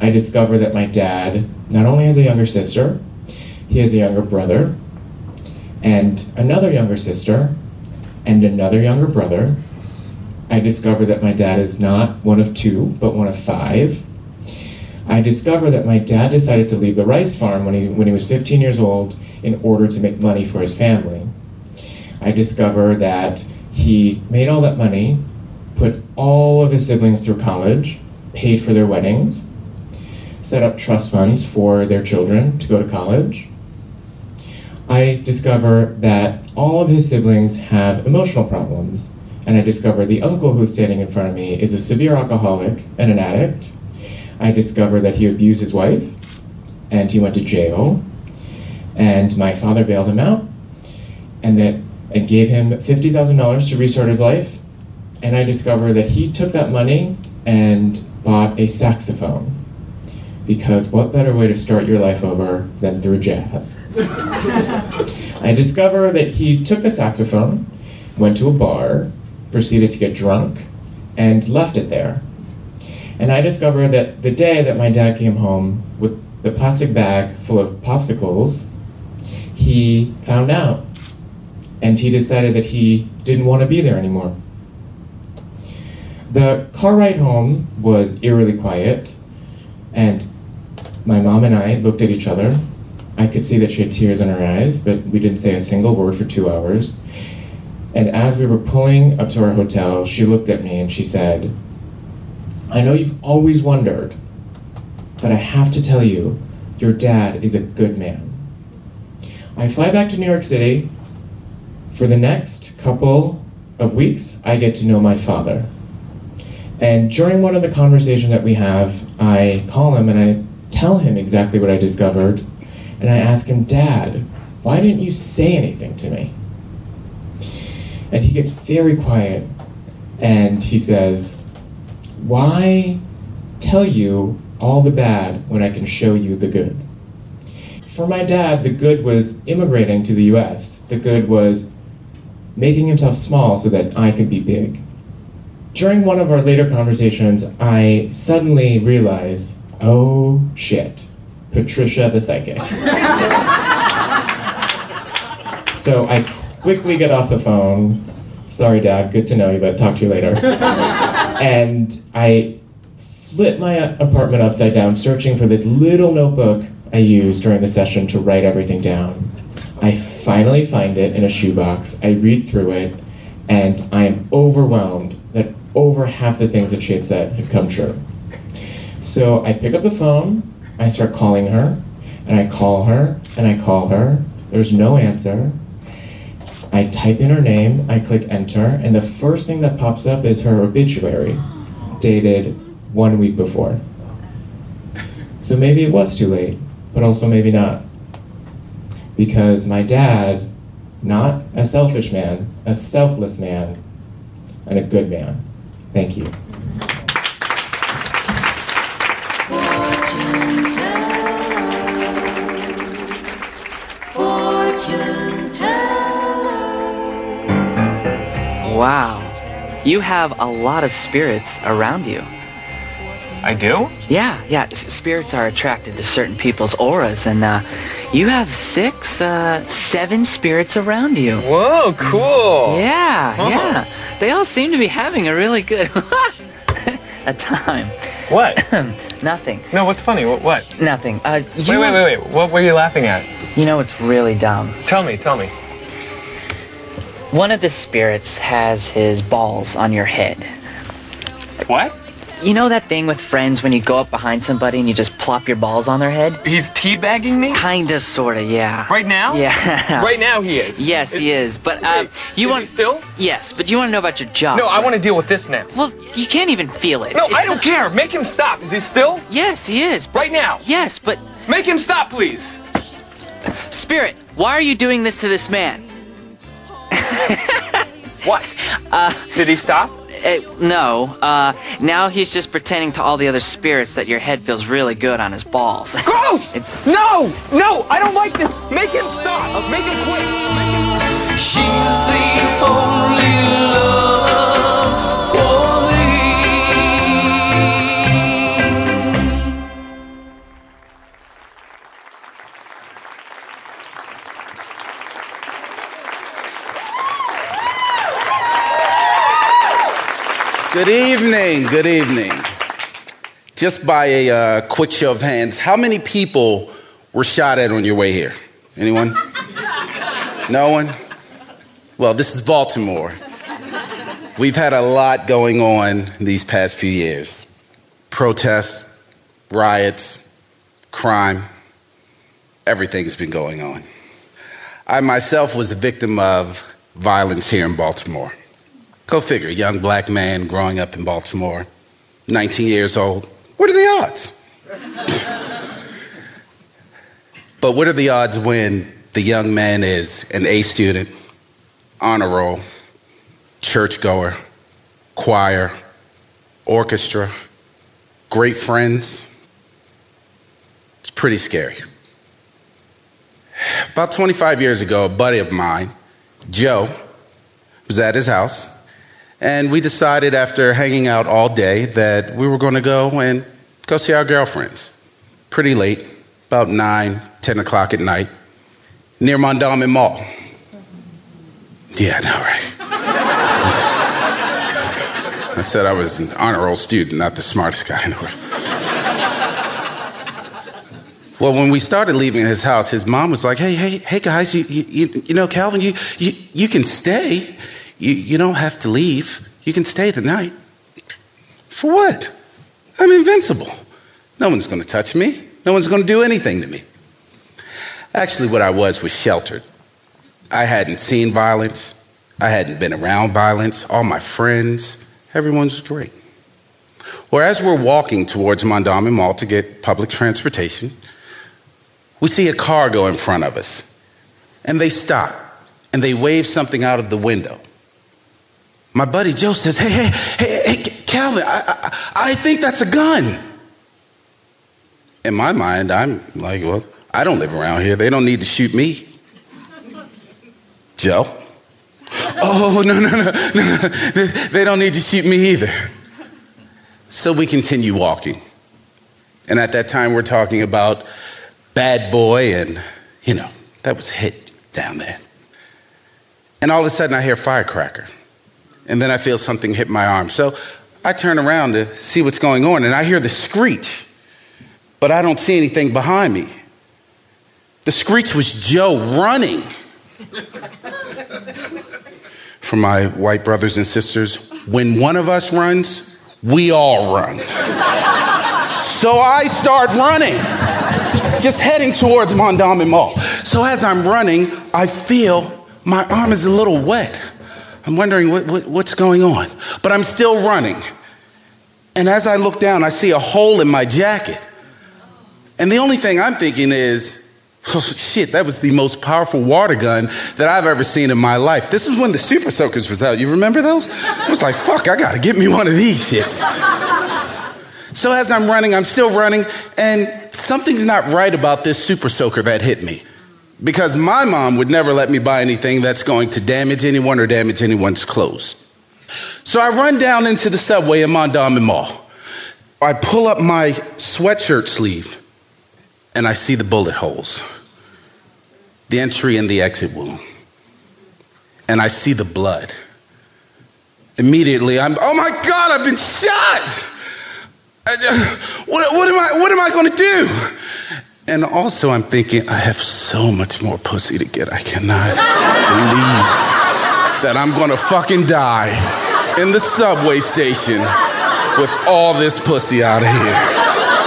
I discover that my dad not only has a younger sister, he has a younger brother, and another younger sister, and another younger brother. I discover that my dad is not one of two, but one of five. I discover that my dad decided to leave the rice farm when he, when he was 15 years old in order to make money for his family. I discover that he made all that money, put all of his siblings through college, paid for their weddings, set up trust funds for their children to go to college. I discover that all of his siblings have emotional problems, and I discover the uncle who's standing in front of me is a severe alcoholic and an addict. I discover that he abused his wife, and he went to jail, and my father bailed him out, and that and gave him $50,000 to restart his life. And I discovered that he took that money and bought a saxophone. Because what better way to start your life over than through jazz? I discovered that he took the saxophone, went to a bar, proceeded to get drunk, and left it there. And I discovered that the day that my dad came home with the plastic bag full of popsicles, he found out and he decided that he didn't want to be there anymore. The car ride home was eerily quiet, and my mom and I looked at each other. I could see that she had tears in her eyes, but we didn't say a single word for two hours. And as we were pulling up to our hotel, she looked at me and she said, I know you've always wondered, but I have to tell you, your dad is a good man. I fly back to New York City. For the next couple of weeks, I get to know my father. And during one of the conversations that we have, I call him and I tell him exactly what I discovered. And I ask him, Dad, why didn't you say anything to me? And he gets very quiet and he says, Why tell you all the bad when I can show you the good? For my dad, the good was immigrating to the US. The good was making himself small so that I could be big. During one of our later conversations, I suddenly realize, oh shit, Patricia the psychic. so I quickly get off the phone. Sorry, Dad, good to know you, but talk to you later. and I flip my apartment upside down, searching for this little notebook I used during the session to write everything down. I finally find it in a shoebox. I read through it, and I am overwhelmed that over half the things that she had said had come true. So I pick up the phone, I start calling her, and I call her, and I call her. There's no answer. I type in her name, I click enter, and the first thing that pops up is her obituary, dated one week before. So maybe it was too late, but also maybe not. Because my dad, not a selfish man, a selfless man, and a good man. Thank you. Wow. You have a lot of spirits around you. I do? Yeah, yeah. s- Spirits are attracted to certain people's auras, and uh, you have six, uh, seven spirits around you. Whoa, cool. Yeah, Oh. yeah. They all seem to be having a really good a time. What? Nothing. No, what's funny? What? what? Nothing. Uh, you Wait, wait, wait, wait. What were you laughing at? You know it's really dumb. Tell me, tell me. One of the spirits has his balls on your head. What? You know that thing with friends when you go up behind somebody and you just plop your balls on their head? He's teabagging me? Kinda, sorta, yeah. Right now? Yeah. Right now he is. Yes, he is. But uh, Wait, you want still? Yes, but you want to know about your job. No, I right? want to deal with this now. Well, you can't even feel it. No, It's I don't care. Make him stop. Is he still? Yes, he is. But Right now. yes, but Make him stop, please. Spirit, why are you doing this to this man? What? Uh, Did he stop? eh, no. Uh, now he's just pretending to all the other spirits that your head feels really good on his balls. Gross! It's No! No! I don't like this! Make him stop! Make him quit! She's the only love Good evening. Good evening. Just by a uh, quick show of hands, how many people were shot at on your way here? Anyone? no one? Well, this is Baltimore. We've had a lot going on these past few years protests, riots, crime, everything's been going on. I myself was a victim of violence here in Baltimore. Go figure, young black man growing up in Baltimore, 19 years old. What are the odds? but what are the odds when the young man is an A student, honor roll, churchgoer, choir, orchestra, great friends? It's pretty scary. About 25 years ago, a buddy of mine, Joe, was at his house and we decided after hanging out all day that we were going to go and go see our girlfriends. Pretty late, about 9, 10 o'clock at night, near Mondawmin Mall. Yeah, know, right? I said I was an honor roll student, not the smartest guy in the world. Well, when we started leaving his house, his mom was like, "Hey, hey, hey, guys, you, you, you know, Calvin, you, you, you can stay. You, you don't have to leave. You can stay tonight. For what? I'm invincible. No one's going to touch me. No one's going to do anything to me. Actually, what I was was sheltered. I hadn't seen violence. I hadn't been around violence. All my friends, everyone's great. Well, as we're walking towards Mondawmin Mall to get public transportation, we see a car go in front of us. And they stop and they wave something out of the window. My buddy Joe says, Hey, hey, hey, hey Calvin, I, I, I think that's a gun. In my mind, I'm like, Well, I don't live around here. They don't need to shoot me. Joe? Oh, no, no, no, no. They, they don't need to shoot me either. So we continue walking. And at that time, we're talking about Bad Boy, and, you know, that was hit down there. And all of a sudden, I hear firecracker. And then I feel something hit my arm. So I turn around to see what's going on, and I hear the screech, but I don't see anything behind me. The screech was Joe running. For my white brothers and sisters, when one of us runs, we all run. so I start running, just heading towards Mondawmin Mall. So as I'm running, I feel my arm is a little wet. I'm wondering what, what, what's going on, but I'm still running. And as I look down, I see a hole in my jacket. And the only thing I'm thinking is, oh shit, that was the most powerful water gun that I've ever seen in my life. This was when the Super Soakers was out. You remember those? I was like, fuck, I gotta get me one of these shits. So as I'm running, I'm still running, and something's not right about this Super Soaker that hit me. Because my mom would never let me buy anything that's going to damage anyone or damage anyone's clothes. So I run down into the subway in Mondawmin Mall. I pull up my sweatshirt sleeve and I see the bullet holes, the entry and the exit wound. And I see the blood. Immediately, I'm, oh my God, I've been shot! Uh, what, what am I, what am I gonna do? And also, I'm thinking, I have so much more pussy to get. I cannot believe that I'm gonna fucking die in the subway station with all this pussy out of here.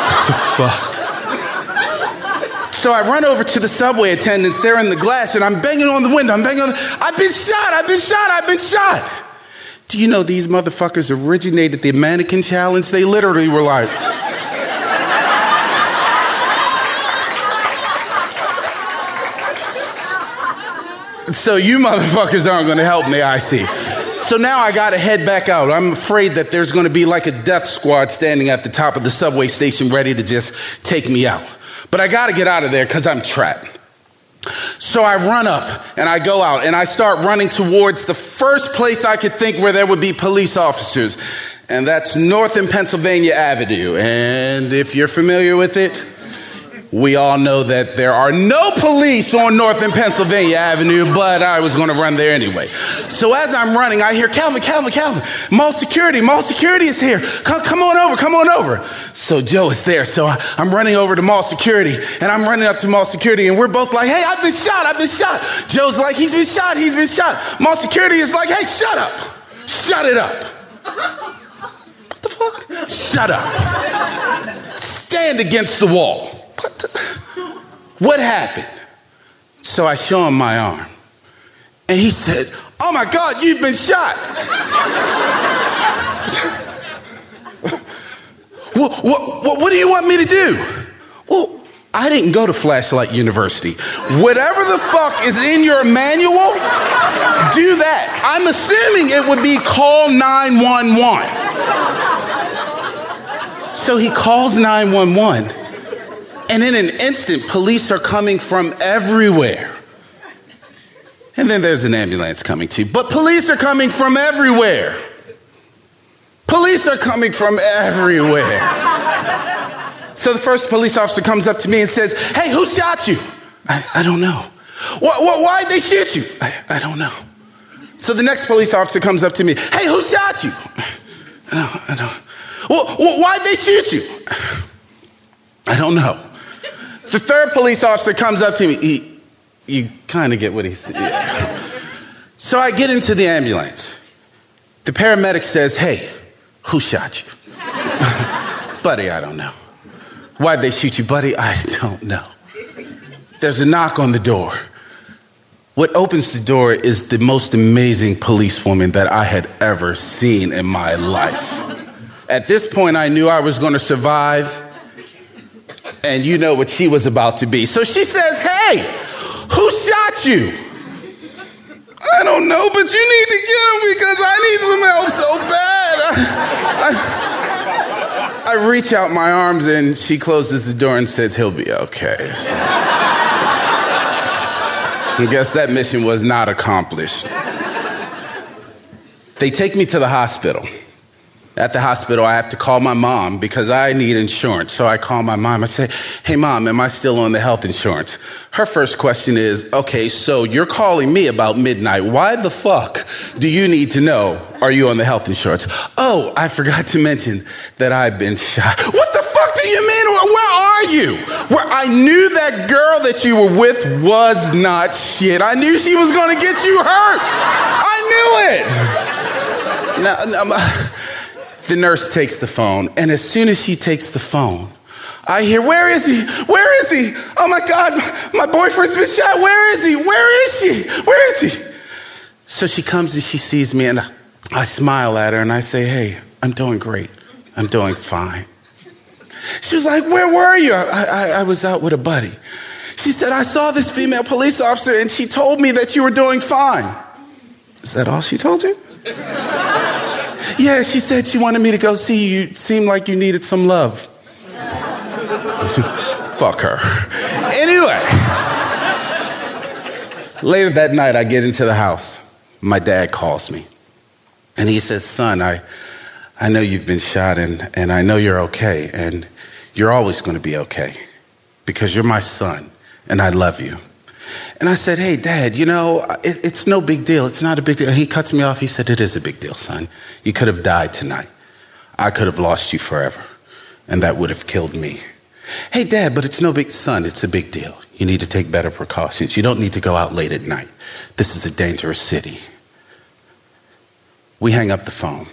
What the fuck? So I run over to the subway attendants. They're in the glass, and I'm banging on the window. I'm banging on. The, I've been shot. I've been shot. I've been shot. Do you know these motherfuckers originated the mannequin challenge? They literally were like. So you motherfuckers aren't gonna help me, I see. So now I gotta head back out. I'm afraid that there's gonna be like a death squad standing at the top of the subway station ready to just take me out. But I gotta get out of there because I'm trapped. So I run up and I go out and I start running towards the first place I could think where there would be police officers. And that's North and Pennsylvania Avenue. And if you're familiar with it, we all know that there are no police on North and Pennsylvania Avenue, but I was going to run there anyway. So as I'm running, I hear Calvin, Calvin, Calvin, mall security, mall security is here. Come, come on over, come on over. So Joe is there. So I- I'm running over to mall security and I'm running up to mall security and we're both like, hey, I've been shot, I've been shot. Joe's like, he's been shot, he's been shot. Mall security is like, hey, shut up. Shut it up. What the fuck? Shut up. Stand against the wall. What, the- what happened? So I show him my arm. And he said, Oh my God, you've been shot. what, what, what, what do you want me to do? Well, I didn't go to Flashlight University. Whatever the fuck is in your manual, do that. I'm assuming it would be call 911. So he calls 911. And in an instant, police are coming from everywhere. And then there's an ambulance coming too. But police are coming from everywhere. Police are coming from everywhere. So the first police officer comes up to me and says, Hey, who shot you? I, I don't know. What, what, why'd they shoot you? I, I don't know. So the next police officer comes up to me, Hey, who shot you? I don't, I don't. Well, why'd they shoot you? I don't know. The third police officer comes up to me. He, you kind of get what he's. Yeah. So I get into the ambulance. The paramedic says, Hey, who shot you? buddy, I don't know. Why'd they shoot you, buddy? I don't know. There's a knock on the door. What opens the door is the most amazing policewoman that I had ever seen in my life. At this point, I knew I was going to survive and you know what she was about to be. So she says, Hey, who shot you? I don't know, but you need to get him because I need some help so bad. I, I, I reach out my arms and she closes the door and says, He'll be okay. I guess that mission was not accomplished. They take me to the hospital. At the hospital, I have to call my mom because I need insurance. So I call my mom. I say, Hey, mom, am I still on the health insurance? Her first question is, Okay, so you're calling me about midnight. Why the fuck do you need to know? Are you on the health insurance? Oh, I forgot to mention that I've been shot. What the fuck do you mean? Where, are you? Where I knew that girl that you were with was not shit. I knew she was gonna get you hurt. I knew it. Now, now, the nurse takes the phone, and as soon as she takes the phone, I hear, Where is he? Where is he? Oh my God, my boyfriend's been shot. Where is he? Where is she? Where is he? So she comes and she sees me, and I, smile at her and I say, Hey, I'm doing great. I'm doing fine. She was like, Where were you? I, I, I was out with a buddy. She said, I saw this female police officer, and she told me that you were doing fine. Is that all she told you? Yeah, she said she wanted me to go see you. Seemed like you needed some love. Fuck her. Anyway, later that night, I get into the house. My dad calls me. And he says, Son, I, I know you've been shot and, and I know you're okay. And you're always going to be okay because you're my son and I love you. And I said, Hey, Dad, you know, it, it's no big deal. It's not a big deal. And he cuts me off. He said, It is a big deal, son. You could have died tonight. I could have lost you forever. And that would have killed me. Hey, Dad, but it's no big, son. It's a big deal. You need to take better precautions. You don't need to go out late at night. This is a dangerous city. We hang up the phone.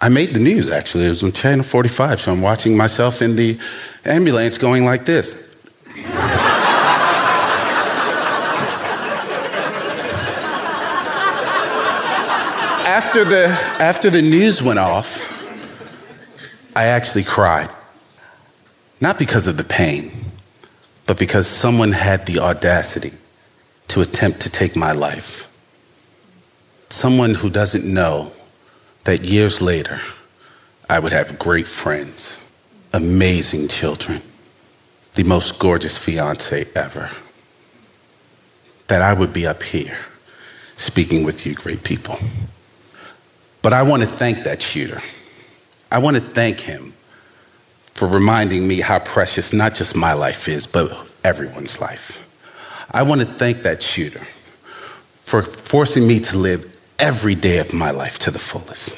I made the news actually. It was on Channel 45, so I'm watching myself in the ambulance going like this. After the after the news went off, I actually cried. Not because of the pain, but because someone had the audacity to attempt to take my life. Someone who doesn't know that years later, I would have great friends, amazing children, the most gorgeous fiance ever. That I would be up here speaking with you, great people. But I want to thank that shooter. I want to thank him for reminding me how precious not just my life is, but everyone's life. I want to thank that shooter for forcing me to live every day of my life to the fullest.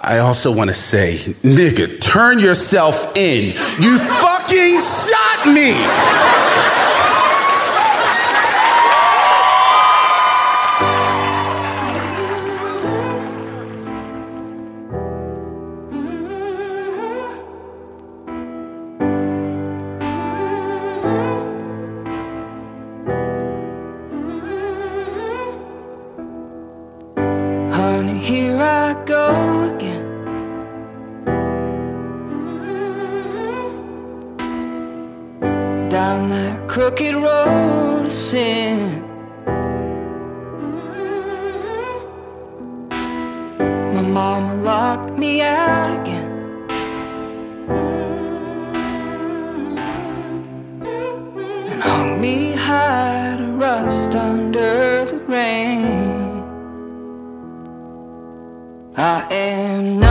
I also want to say, nigga, turn yourself in. You fucking shot me. Me out again. And hung me high to rust under the rain. I am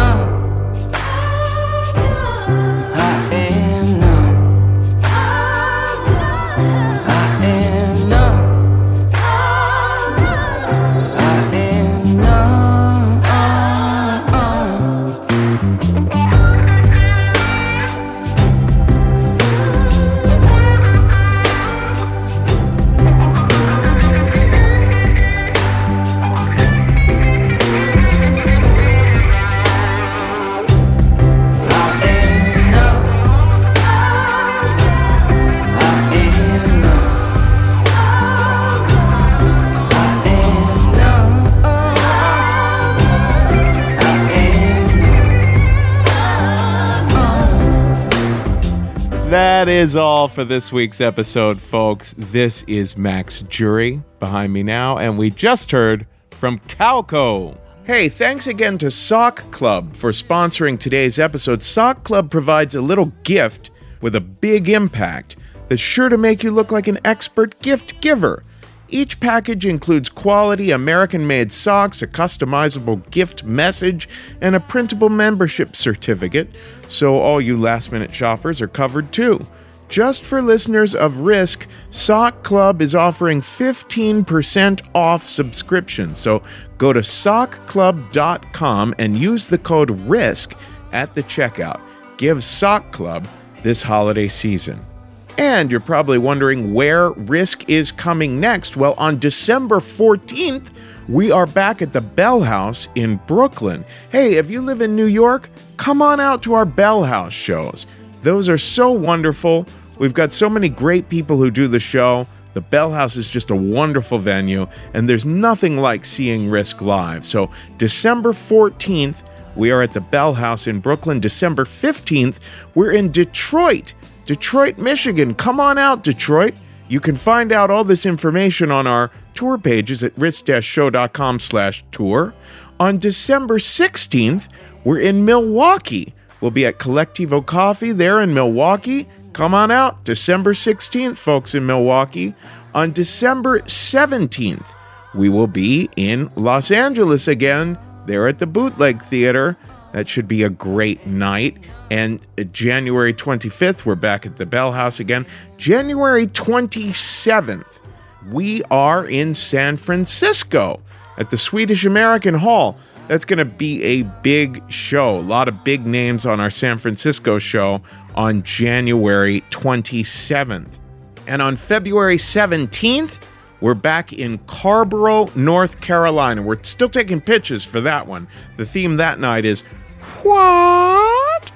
is all for this week's episode, folks. This is Max Jury behind me now, and we just heard from CalCo. Hey, thanks again to Sock Club for sponsoring today's episode. Sock Club provides a little gift with a big impact that's sure to make you look like an expert gift giver. Each package includes quality American made socks, a customizable gift message, and a printable membership certificate, so all you last minute shoppers are covered too. Just for listeners of Risk, Sock Club is offering 15% off subscription. So go to sockclub.com and use the code RISK at the checkout. Give Sock Club this holiday season. And you're probably wondering where Risk is coming next. Well, on December 14th, we are back at the Bell House in Brooklyn. Hey, if you live in New York, come on out to our Bell House shows. Those are so wonderful. We've got so many great people who do the show. The Bell House is just a wonderful venue, and there's nothing like seeing Risk live. So, December 14th, we are at the Bell House in Brooklyn. December 15th, we're in Detroit. Detroit, Michigan. Come on out, Detroit. You can find out all this information on our tour pages at risk-show.com slash tour. On December 16th, we're in Milwaukee. We'll be at Colectivo Coffee there in Milwaukee. Come on out, December 16th, folks in Milwaukee. On December 17th, we will be in Los Angeles again, there at the Bootleg Theater. That should be a great night. And January 25th, we're back at the Bell House again. January 27th, we are in San Francisco at the Swedish American Hall. That's going to be a big show. A lot of big names on our San Francisco show on January 27th. And on February 17th, we're back in Carrboro, North Carolina. We're still taking pitches for that one. The theme that night is What?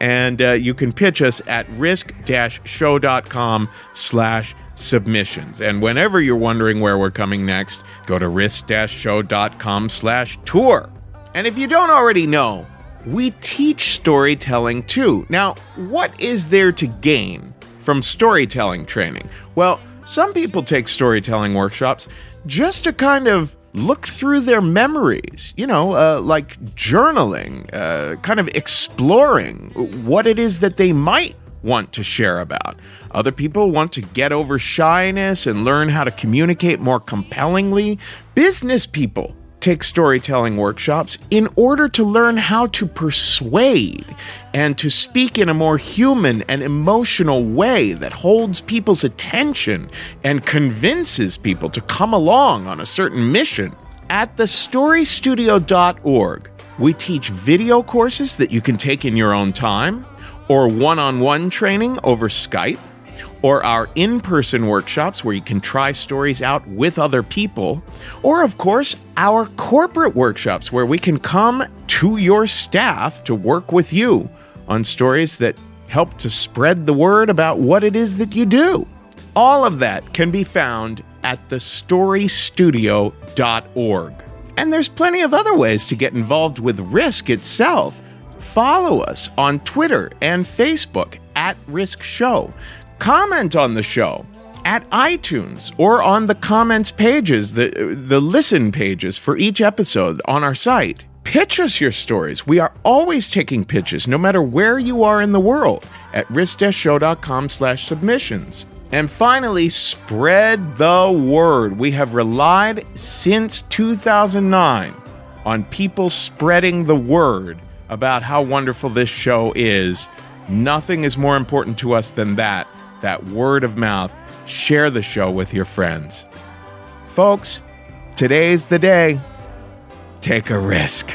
And uh, you can pitch us at risk-show.com slash submissions. And whenever you're wondering where we're coming next, go to risk-show.com slash tour. And if you don't already know, we teach storytelling too. Now, what is there to gain from storytelling training? Well, Some people take storytelling workshops just to kind of look through their memories, you know, uh, like journaling, uh, kind of exploring what it is that they might want to share about. Other people want to get over shyness and learn how to communicate more compellingly. Business people take storytelling workshops in order to learn how to persuade and to speak in a more human and emotional way that holds people's attention and convinces people to come along on a certain mission. At thestorystudio.org, we teach video courses that you can take in your own time, or one on one training over Skype or our in person workshops where you can try stories out with other people, or of course, our corporate workshops where we can come to your staff to work with you on stories that help to spread the word about what it is that you do. All of that can be found at thestorystudio.org. And there's plenty of other ways to get involved with Risk itself. Follow us on Twitter and Facebook at Risk Show comment on the show at iTunes or on the comments pages, the, the listen pages for each episode on our site. Pitch us your stories. We are always taking pitches, no matter where you are in the world, at risk-show.com slash submissions. And finally, spread the word. We have relied since 2009 on people spreading the word about how wonderful this show is. Nothing is more important to us than that that word of mouth. Share the show with your friends. Folks, today's the day. Take a risk.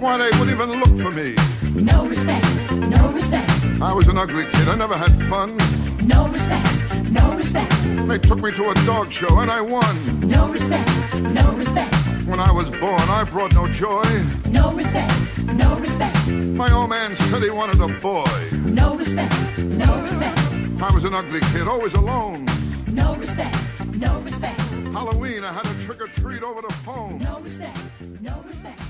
Why, they wouldn't even look for me. no respect, no respect, I was an ugly kid. I never had fun. no respect, no respect, They took me to a dog show and I won. no respect, no respect, When I was born, I brought no joy. no respect, no respect, My old man said he wanted a boy. no respect, no respect, I was an ugly kid, always alone. no respect, no respect, Halloween, I had a trick or treat over the phone. no respect, no respect.